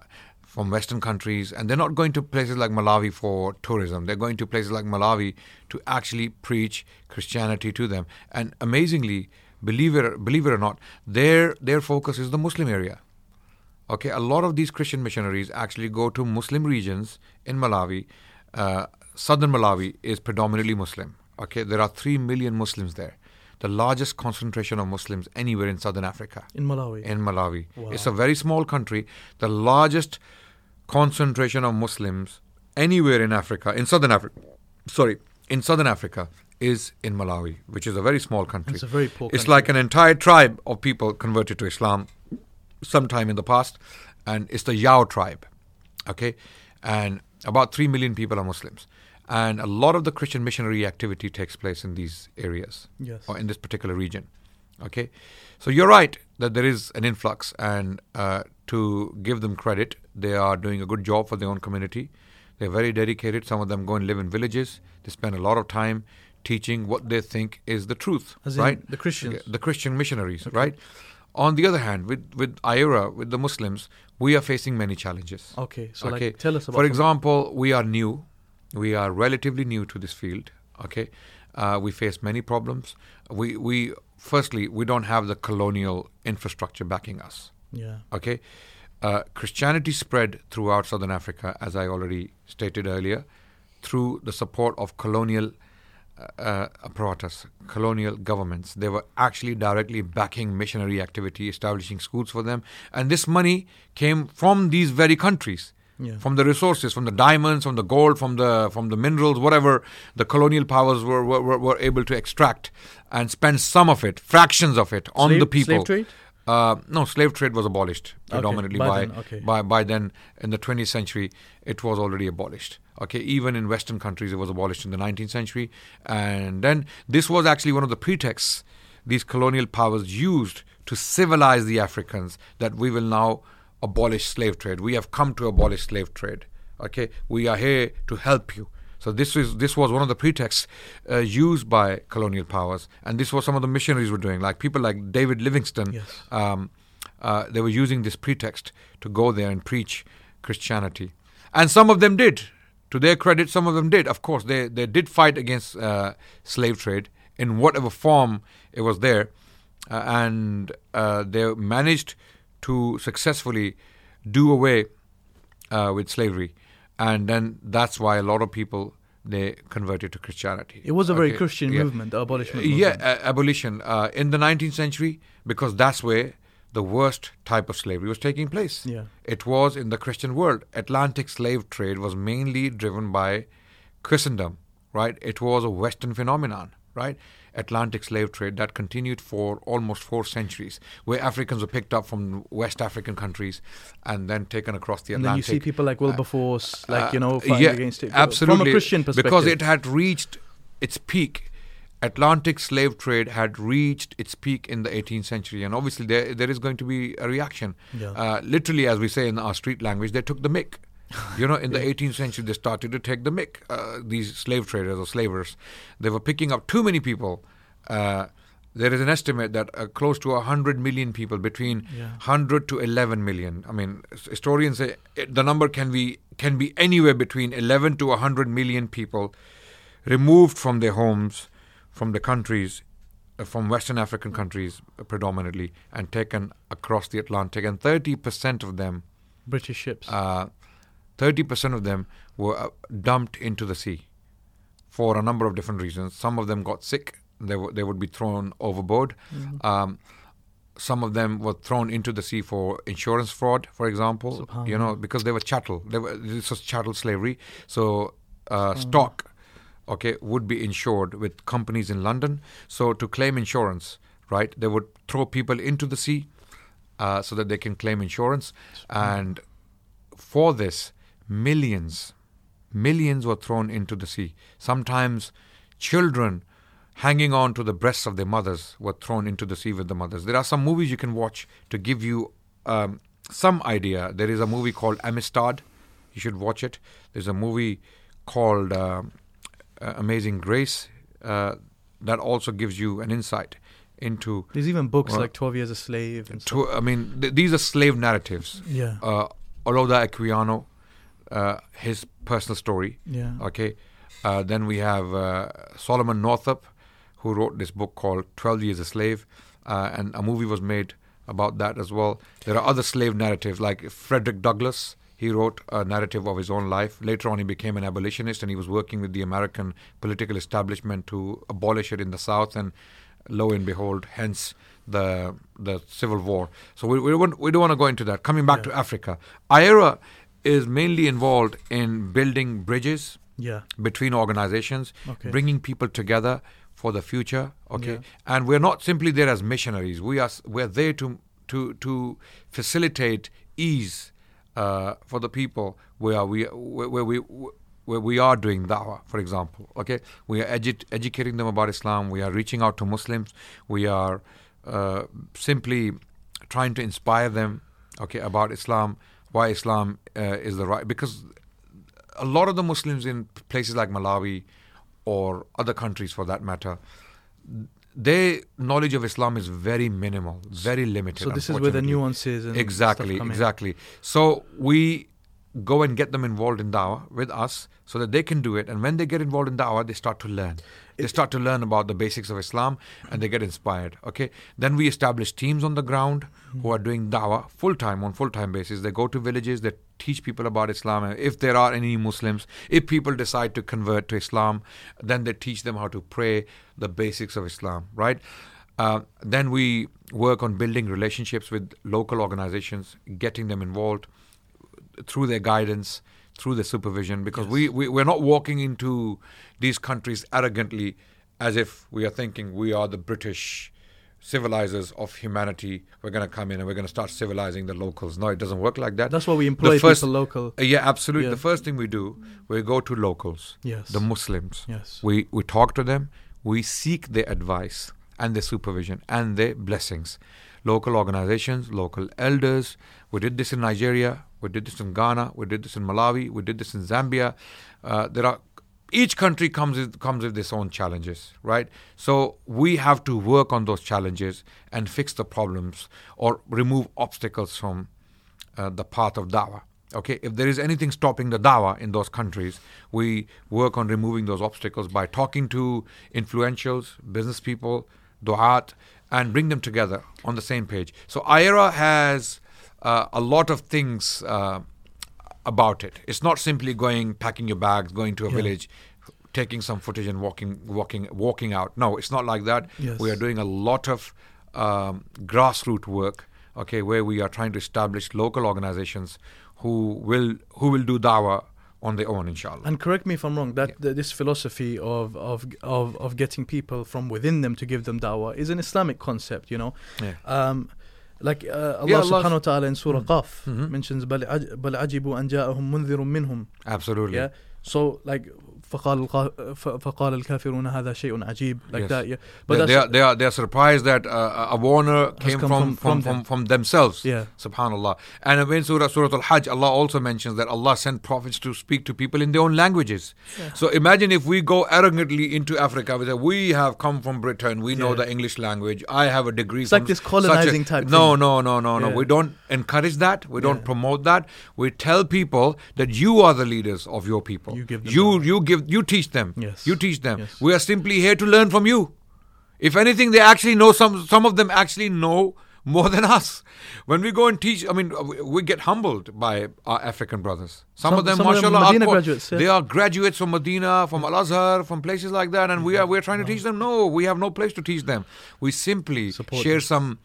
from western countries and they're not going to places like malawi for tourism they're going to places like malawi to actually preach christianity to them and amazingly believe it believe it or not their their focus is the muslim area Okay, a lot of these Christian missionaries actually go to Muslim regions in Malawi. Uh, southern Malawi is predominantly Muslim. Okay, there are 3 million Muslims there. The largest concentration of Muslims anywhere in southern Africa, In Malawi. in Malawi. Wow. It's a very small country. The largest concentration of Muslims anywhere in Africa, in southern Africa, sorry, in southern Africa is in Malawi, which is a very small country. it's a very poor. It's country. like an entire tribe of people converted to Islam sometime in the past, and it's the Yao tribe. Okay, and about three million people are Muslims, and a lot of the Christian missionary activity takes place in these areas yes. or in this particular region. Okay, so you're right that there is an influx, and uh, to give them credit, they are doing a good job for their own community. They're very dedicated. Some of them go and live in villages. They spend a lot of time teaching what they think is the truth. As right? the Christians. The Christian missionaries, right? On the other hand, with with IERA, with the Muslims, we are facing many challenges. Okay, so Okay. like, tell us about. For example, we are new. We are relatively new to this field. Okay, uh, we face many problems. We we firstly we don't have the colonial infrastructure backing us. yeah, Okay, uh, Christianity spread throughout southern Africa, as I already stated earlier, through the support of colonial uh, uh, apparatus, colonial governments. They were actually directly backing missionary activity, establishing schools for them, and this money came from these very countries yeah, from the resources, from the diamonds, from the gold, from the from the minerals, whatever the colonial powers were were, were, able to extract and spend some of it, fractions of it, on Slave- the people. Slave trade. Uh, no, slave trade was abolished predominantly by by then, okay. by by then in the 20th century it was already abolished. Okay, even in Western countries it was abolished in the 19th century, and then this was actually one of the pretexts these colonial powers used to civilize the Africans that we will now abolish slave trade. We have come to abolish slave trade. Okay, we are here to help you. So this is this was one of the pretexts uh, used by colonial powers, and this was some of the missionaries were doing, like people like David Livingstone. Yes. Um, uh, they were using this pretext to go there and preach Christianity, and some of them did. To their credit, some of them did. Of course, they they did fight against uh, slave trade in whatever form it was there, uh, and uh, they managed to successfully do away uh, with slavery, and then that's why a lot of people they converted to Christianity. It was a very Okay, Christian yeah. movement, the abolishment Yeah, movement. uh, abolition uh, in the 19th century because that's where the worst type of slavery was taking place. Yeah. It was in the Christian world. Atlantic slave trade was mainly driven by Christendom, right? It was a Western phenomenon, right? Atlantic slave trade that continued for almost four centuries, where Africans were picked up from West African countries and then taken across the And then you see people like Wilberforce, like, you know, Uh, fighting yeah, against it. Absolutely. From a Christian perspective. Because it had reached its peak. Atlantic slave trade had reached its peak in the 18th century, and obviously there there is going to be a reaction. Yeah. Uh, literally, as we say in our street language, they took the mick. You know, in the 18th century, they started to take the mick. Uh, these slave traders or slavers, they were picking up too many people. Uh, there is an estimate that uh, close to 100 million people, between Yeah. 100 to 11 million. I mean, historians say it, the number can be can be anywhere between 11 to 100 million people removed from their homes, from the countries, uh, from Western African countries predominantly, and taken across the Atlantic. And 30% of them, British ships. uh, 30% of them were uh, dumped into the sea for a number of different reasons. Some of them got sick; they w- they would be thrown overboard. Um, some of them were thrown into the sea for insurance fraud, for example. You know, because they were chattel. They were, this was chattel slavery. So uh, stock, okay, would be insured with companies in London. So to claim insurance, right, they would throw people into the sea uh, so that they can claim insurance. And for this, millions, millions were thrown into the sea. Sometimes children hanging on to the breasts of their mothers were thrown into the sea with the mothers. There are some movies you can watch to give you um, some idea. There is a movie called Amistad. You should watch it. There's a movie called um uh, Amazing Grace uh, that also gives you an insight into. There's even books well, like 12 Years a Slave and. To, I mean, th- these are slave narratives. Yeah. Uh, Olaudah Equiano, uh, his personal story. Yeah. Okay. Uh, then we have uh, Solomon Northup, who wrote this book called 12 Years a Slave, uh, and a movie was made about that as well. There are other slave narratives, like Frederick Douglass. He wrote a narrative of his own life. Later on, he became an abolitionist and he was working with the American political establishment to abolish it in the South. And lo and behold, hence the the Civil War. So we, we, don't, we don't want to go into that. Coming back to Africa, IERA is mainly involved in building bridges Yeah. between organizations, Okay. bringing people together for the future. Okay, Yeah. and we're not simply there as missionaries. We are we're there to to to facilitate ease uh, for the people where we where, we where we are doing dawah, for example. Okay, we are edu- educating them about Islam. We are reaching out to Muslims. We are uh, simply trying to inspire them. Okay, about Islam, why Islam uh, is the right because a lot of the Muslims in places like Malawi or other countries for that matter, their knowledge of Islam is very minimal, very limited. So this is where the nuances and exactly, stuff come in. exactly. So we go and get them involved in dawah with us so that they can do it. And when they get involved in dawah, they start to learn. They start to learn about the basics of Islam and they get inspired. Okay. Then we establish teams on the ground who are doing dawah full time on full time basis. They go to villages, they teach people about Islam. If there are any Muslims, if people decide to convert to Islam, then they teach them how to pray, the basics of Islam, right? Uh, then we work on building relationships with local organizations, getting them involved through their guidance, through their supervision, because we, we, we're not walking into these countries arrogantly as if we are thinking we are the British civilizers of humanity. We're going to come in and we're going to start civilizing the locals. No, it doesn't work like that. That's why we employ the first- people local. Uh, yeah, absolutely. Yeah. The first thing we do, we go to locals, Yes. the Muslims. Yes. We we talk to them. We seek their advice and their supervision and their blessings. Local organizations, local elders. We did this in Nigeria. We did this in Ghana. We did this in Malawi. We did this in Zambia. Uh, there are each country comes with, comes with its own challenges, right? So we have to work on those challenges and fix the problems or remove obstacles from uh, the path of dawah. Okay, if there is anything stopping the dawah in those countries, we work on removing those obstacles by talking to influentials, business people, du'at, and bring them together on the same page. So IERA has uh, a lot of things uh, about it. It's not simply going, packing your bags, going to a village, taking some footage and walking, walking, walking out. No, it's not like that. Yes. We are doing a lot of um, grassroots work. Okay, where we are trying to establish local organizations who will who will do dawah on their own, inshallah. And correct me if I'm wrong. That th- this philosophy of, of of of getting people from within them to give them dawah is an Islamic concept. You know, Yeah. um, like uh, Allah Yeah, Allah- Subhanahu wa Taala in Surah Qaf Mhm. mentions بل عج- بل عجبوا أن جاءهم منذر منهم. Absolutely. Yeah. So like فقال القا- ف- فقال الكافرون هذا شيء عجيب like Yes. that. Yeah. But They, that's they are they are they are surprised that uh, a warner came come from from- from, from from, them. from themselves. Yeah. Subhanallah. And in Surah Surah Al Hajj, Allah also mentions that Allah sent prophets to speak to people in their own languages. So imagine if we go arrogantly into Africa with a, we have come from Britain, we know Yeah. the English language, I have a degree. It's like from this such a- colonizing type No, thing. no, no, no, no. Yeah. We don't encourage that. We don't Yeah. promote that. We tell people that you are the leaders of your people. You give them you dawah. you give you teach them. Yes. You teach them. Yes. We are simply here to learn from you. If anything, they actually know some. Some of them actually know more than us. When we go and teach, I mean, we- get humbled by our African brothers. Some, Some- of them, some of them are graduates, yeah. they are graduates from Medina, from Al Azhar, from places like that, and we are we're trying to teach them. No, we have no place to teach them. We simply Support share them. some,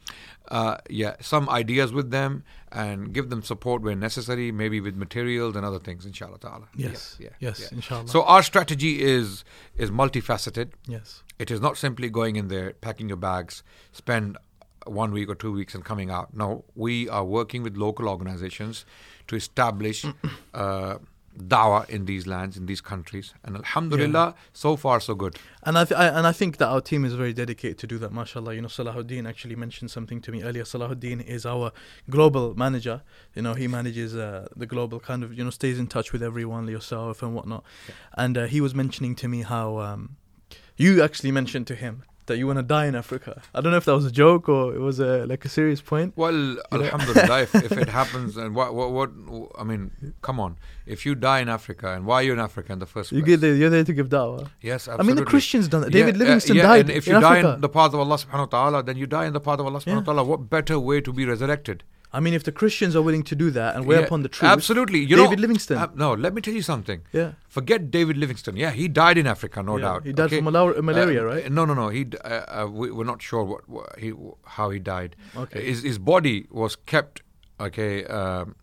uh, yeah, some ideas with them and give them support where necessary, maybe with materials and other things. Inshallah ta'ala. Yes. Yeah, yeah, Yes, yeah. inshallah. So our strategy is is multifaceted. yes. It is not simply going in there, packing your bags, spend one week or two weeks and coming out. No, we are working with local organizations to establish uh, dawah in these lands, in these countries. And alhamdulillah, so far so good. And I, th- I and I think that our team is very dedicated to do that. Mashallah, you know, Salahuddin actually mentioned something to me earlier. Salahuddin is our global manager. You know, he manages uh, the global kind of you know stays in touch with everyone, yourself and whatnot. And uh, he was mentioning to me how um, you actually mentioned to him that you want to die in Africa. I don't know if that was a joke or it was a like a serious point. Well, alhamdulillah, if, if it happens, and what, what, what, I mean, come on. If you die in Africa, and why are you in Africa in the first place? You get there, you're there to give dawah. Yes, I mean, the Christians done that. David Yeah, Livingstone uh, yeah, died And if in you die Africa. in the path of Allah subhanahu wa ta'ala, then you die in the path of Allah subhanahu wa ta'ala. What better way to be resurrected? I mean, if the Christians are willing to do that and we're Yeah, upon the truth, Absolutely. You David know, Livingstone. uh, no, let me tell you something. yeah, Forget David Livingstone. Yeah, he died in Africa, no Yeah, doubt. he died okay? from malar- malaria, Uh, right? No, no, no. He, uh, uh, we, we're not sure what, what he, how he died. Okay. His, his body was kept. Okay, um,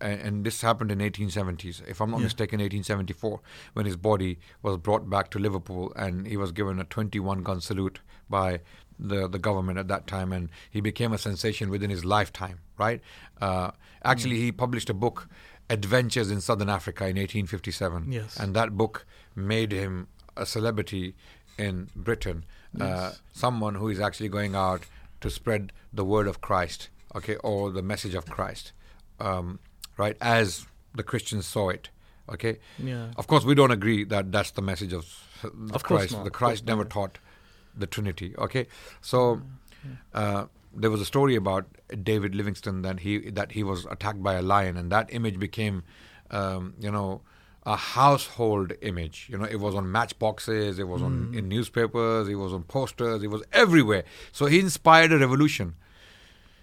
and, and this happened in 1870s, if I'm not Yeah. mistaken, 1874, when his body was brought back to Liverpool, and he was given a 21 gun salute by the the government at that time, and he became a sensation within his lifetime. Right? Uh, actually, he published a book, Adventures in Southern Africa, in 1857, Yes. and that book made him a celebrity in Britain. Uh, someone who is actually going out to spread the word of Christ, okay, or the message of Christ, um, right, as the Christians saw it, okay. Yeah. Of course, we don't agree that that's the message of, the Of course Christ. not, The of Christ never not. taught the Trinity, okay. So uh, there was a story about David Livingstone that he that he was attacked by a lion, and that image became, um, you know, a household image. You know, it was on matchboxes, it was on in newspapers, it was on posters, it was everywhere. So he inspired a revolution.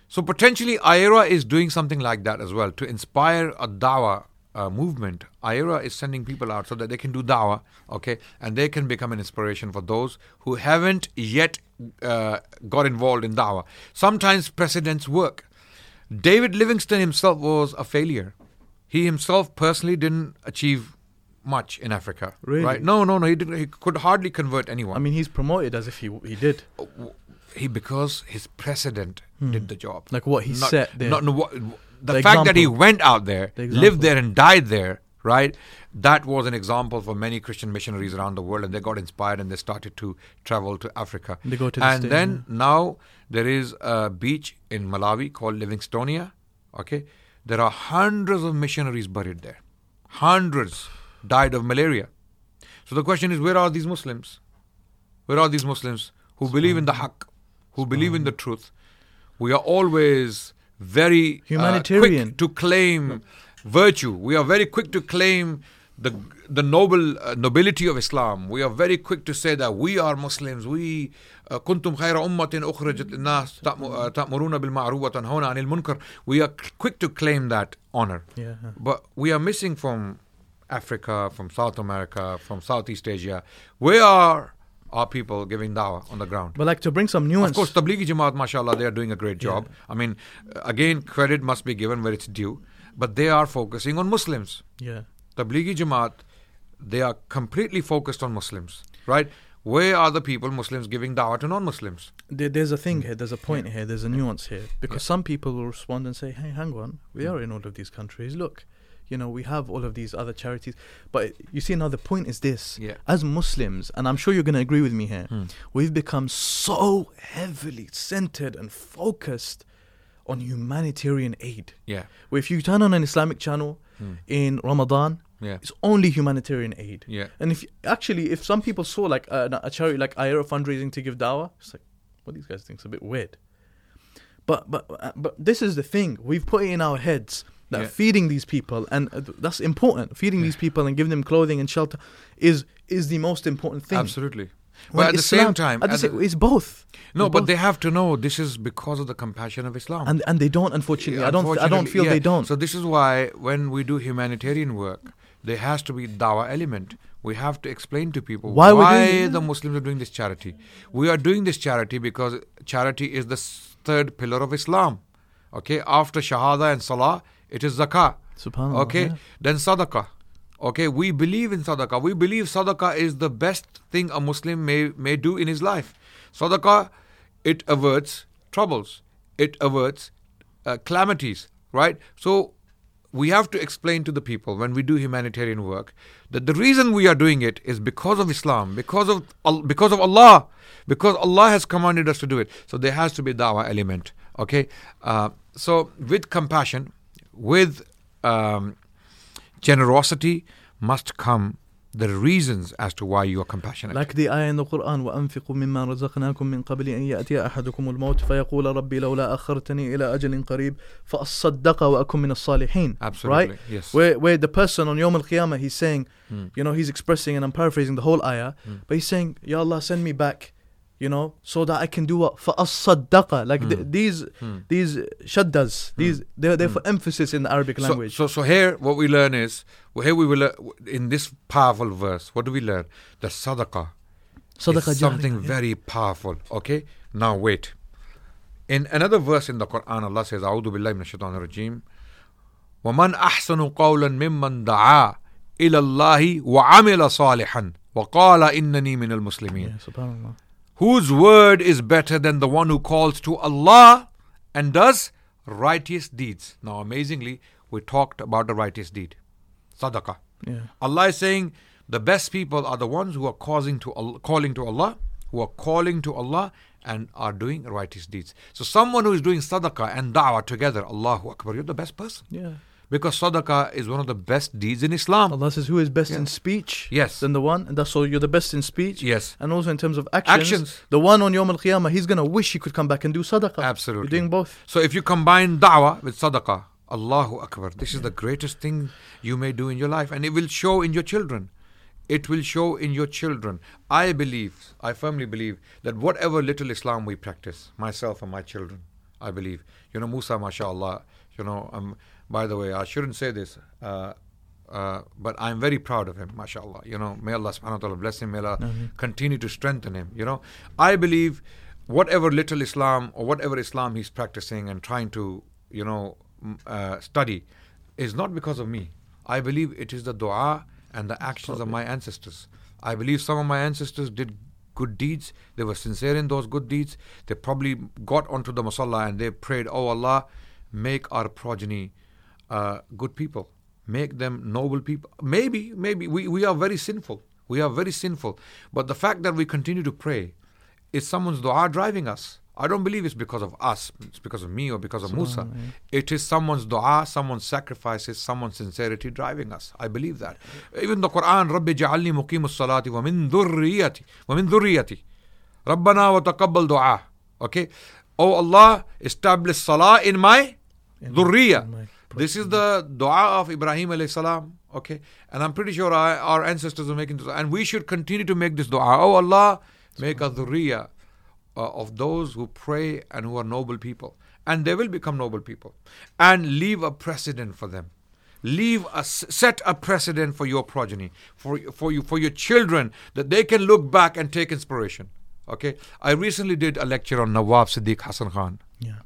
So potentially, IERA is doing something like that as well to inspire a dawah uh, movement. IERA is sending people out so that they can do dawah, okay, and they can become an inspiration for those who haven't yet uh, got involved in dawah. Sometimes precedents work. David Livingstone himself was a failure. He himself personally didn't achieve much in Africa. Really? Right? No, no, no. He didn't. He could hardly convert anyone. I mean, he's promoted as if he he did. he because his precedent did the job. Like what he Not- set there. Not, no, what, the, The fact that he went out there, The lived there, and died there, right? That was an example for many Christian missionaries around the world, and they got inspired and they started to travel to Africa. They go to the and States, then now there is a beach in Malawi called Livingstonia. Okay, there are hundreds of missionaries buried there. Hundreds died of malaria. So the question is, where are these Muslims? Where are these Muslims who believe in the haqq, who believe in the truth? We are always very uh, Humanitarian. quick to claim virtue. We are very quick to claim the the noble uh, nobility of Islam. We are very quick to say that we are Muslims. We uh, كنتم خير أمة أخرجت للناس تأم- uh, تأمرون بالمعروف وتنهون عن المنكر. We are quick to claim that honor. Yeah. But we are missing from Africa, from South America, from Southeast Asia. Where are our people giving dawah on the ground? But like to bring some nuance. Of course, Tablighi Jamaat, mashallah, they are doing a great job. I mean, again, credit must be given where it's due, but they are focusing on Muslims. Yeah. Tablighi Jamaat, they are completely focused on Muslims, right? Where are the people, Muslims, giving dawah to non Muslims? There, there's a Mm. thing here, there's a point here, there's a nuance here. Because some people will respond and say, hey, hang on, we Mm. are in all of these countries. Look, you know, we have all of these other charities. But you see, another point is this. Yeah. As Muslims, and I'm sure you're going to agree with me here, Hmm. we've become so heavily centered and focused on humanitarian aid. Yeah, Where if you turn on an Islamic channel in Ramadan, yeah, it's only humanitarian aid. yeah. And if actually, if some people saw like a, a charity like IERA fundraising to give dawah, it's like, what these guys think is a bit weird. But but uh, but this is the thing we've put it in our heads that Yeah. feeding these people and uh, th- that's important. Feeding these people and giving them clothing and shelter is is the most important thing. Absolutely. When But at the same time, the at sa- the- it's both. no, It's but both. they have to know this is because of the compassion of Islam. and and they don't. Unfortunately, I don't. I don't feel yeah. they don't. So this is why when we do humanitarian work, there has to be dawah element. We have to explain to people Why why, the Muslims are doing this charity. We are doing this charity because charity is the third pillar of Islam. Okay, after shahada and salah, it is zakah. Subhanallah. Okay, yeah. then sadaqah. Okay, we believe in sadaqah. We believe sadaqah is the best thing a Muslim may, may do in his life. Sadaqah, it averts troubles, it averts uh, calamities, right? So we have to explain to the people when we do humanitarian work that the reason we are doing it is because of Islam, because of because of Allah, because Allah has commanded us to do it. So there has to be dawah element. Okay, uh, so with compassion, with um, generosity must come the reasons as to why you are compassionate. Like the ayah in the Quran, وَأَنفِقُوا مِمَّا رَزَقْنَاكُم مِّن قَبْلِ أَن يَأْتِيَ أَحَدُكُمُ الْمَوْتُ فَيَقُولَ رَبِّي لَوْلَا أَخَّرْتَنِي إِلَى أَجَلٍ قَرِيبٍ فَأَصَّدَّقَ وَأَكُن مِّنَ الصَّالِحِينَ Absolutely, Right? yes. Where, where the person on Yom Al Qiyamah, he's saying, Hmm. you know, he's expressing, and I'm paraphrasing the whole ayah, but he's saying, Ya Allah, send me back, you know, so that I can do what? فَأَصَّدَّقَ Like th- Hmm. these, these shaddas, these, they're, they're for emphasis in the Arabic so, language. so, so here what we learn is well, here we will learn, in this powerful verse. What do we learn? That sadaqah Sadaqah is something jariyah, yeah. very powerful. Okay, now wait. In another verse in the Quran, Allah says, "A'udhu billahi minash shaitanir rajim." ومن أحسن قولا ممن دعا إلى الله وعمل صالحا وقال إنني من المسلمين Yeah, subhanAllah. Whose word is better than the one who calls to Allah and does righteous deeds? Now, amazingly, we talked about the righteous deed, sadaqah. Yeah. Allah is saying the best people are the ones who are causing to Allah, calling to Allah, who are calling to Allah and are doing righteous deeds. So, someone who is doing sadaqah and da'wah together, Allahu Akbar, you're the best person. Yeah. Because sadaqah is one of the best deeds in Islam. Allah says, "Who is best in speech?" Yes. Then the one, and that's so you're the best in speech. Yes. And also in terms of actions, Actions. the one on Yom Al Qiyamah, he's gonna wish he could come back and do sadaqah. Absolutely. You're doing both. So if you combine da'wah with sadaqah, Allahu Akbar, this is the greatest thing you may do in your life, and it will show in your children. It will show in your children. I believe, I firmly believe, that whatever little Islam we practice, myself and my children, I believe. You know, Musa, mashallah, you know, um, by the way, I shouldn't say this, uh, uh, but I'm very proud of him, mashallah. You know, may Allah subhanahu wa ta'ala bless him, may Allah continue to strengthen him. You know, I believe whatever little Islam or whatever Islam he's practicing and trying to, you know, uh, study is not because of me. I believe it is the dua and the actions of my ancestors. I believe some of my ancestors did good deeds. They were sincere in those good deeds. They probably got onto the musalla and they prayed, Oh Allah, make our progeny uh, good people, make them noble people. Maybe, maybe we, we are very sinful. We are very sinful. But the fact that we continue to pray is someone's dua driving us. I don't believe it's because of us, it's because of me or because of so, Musa. Yeah. It is someone's dua, someone's sacrifices, someone's sincerity driving us. I believe that. Even the Quran, Rabbi ja'alni muqimus salati wa min dhurriyati, wa min dhurriyati. Rabbana wa taqabbal dua. Okay? Oh Allah, establish salah in my dhurriya. This is the dua of Ibrahim alayhi salam. Okay? And I'm pretty sure our, our ancestors were making this. And we should continue to make this dua. Oh Allah, make a dhurriya uh, of those who pray and who are noble people. And they will become noble people. And leave a precedent for them. Leave a set a precedent for your progeny, for for you for your children, that they can look back and take inspiration. Okay, I recently did a lecture on Nawab Siddiq Hassan Khan. Yeah.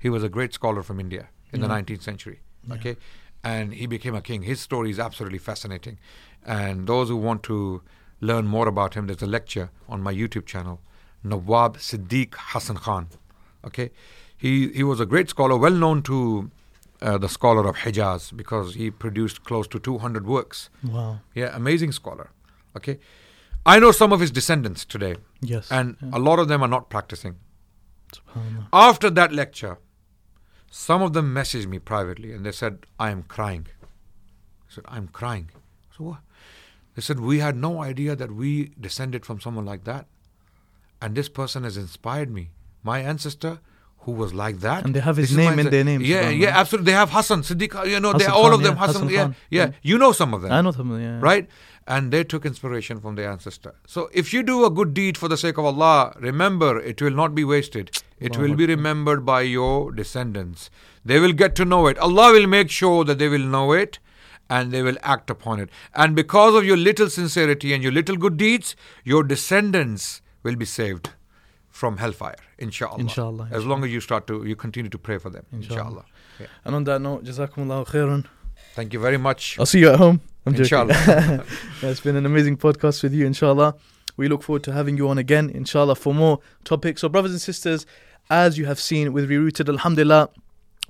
He was a great scholar from India in the 19th century. Okay, and he became a king. His story is absolutely fascinating. And those who want to learn more about him, there's a lecture on my YouTube channel, Nawab Siddiq Hassan Khan. Okay, he he was a great scholar, well known to uh, the scholar of Hijaz because he produced close to 200 works. Wow. Yeah, amazing scholar. Okay, I know some of his descendants today, Yes. and a lot of them are not practicing. After that lecture, some of them messaged me privately and they said, I am crying. I said, I'm crying. So what? They said, We had no idea that we descended from someone like that. And this person has inspired me. My ancestor who was like that. And they have his This name in their name, Yeah, yeah, absolutely. They have Hassan, Siddiq, you know, they all of them. yeah, Hassan, Hassan yeah, Khan. yeah. Yeah. You know some of them I know some of them, yeah. right? And they took inspiration from their ancestor. So if you do a good deed for the sake of Allah, remember it will not be wasted. It will be remembered by your descendants. They will get to know it. Allah will make sure that they will know it and they will act upon it. And because of your little sincerity and your little good deeds, your descendants will be saved from hellfire, inshallah. Inshallah, As long as you start to you continue to pray for them, Inshallah. inshallah. Yeah. And on that note, Jazakumullahu khairan. Thank you very much. I'll see you at home. I'm inshallah yeah, it's been an amazing podcast with you, inshallah. We look forward to having you on again, inshallah, for more topics. So, brothers and sisters, as you have seen with Rerooted, alhamdulillah,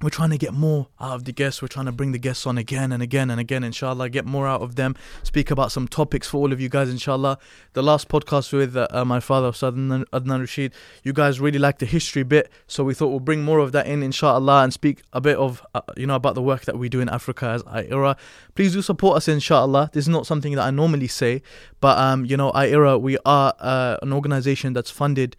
we're trying to get more out of the guests. We're trying to bring the guests on again and again and again, inshallah, get more out of them, speak about some topics for all of you guys, inshallah. The last podcast with uh, my father, Adnan Adnan Rashid, you guys really liked the history bit, so we thought we'll bring more of that in, inshallah, and speak a bit of, uh, you know, about the work that we do in Africa as IERA. Please do support us, inshallah. This is not something that I normally say, but, um, you know, IERA, we are uh, an organization that's funded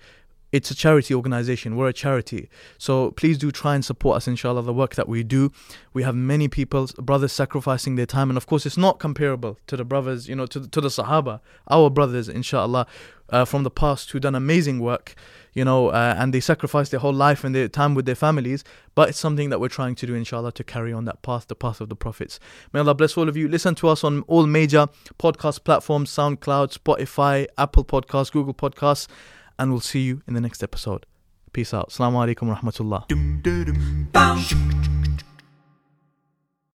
it's a charity organization. We're a charity. So please do try and support us, inshallah, the work that we do. We have many people, brothers sacrificing their time. And of course, it's not comparable to the brothers, you know, to, to the Sahaba, our brothers, inshallah, uh, from the past who done amazing work, you know, uh, and they sacrificed their whole life and their time with their families. But it's something that we're trying to do, inshallah, to carry on that path, the path of the prophets. May Allah bless all of you. Listen to us on all major podcast platforms SoundCloud, Spotify, Apple Podcasts, Google Podcasts and we'll see you in the next episode. Peace out. Assalamu alaikum wa rahmatullah.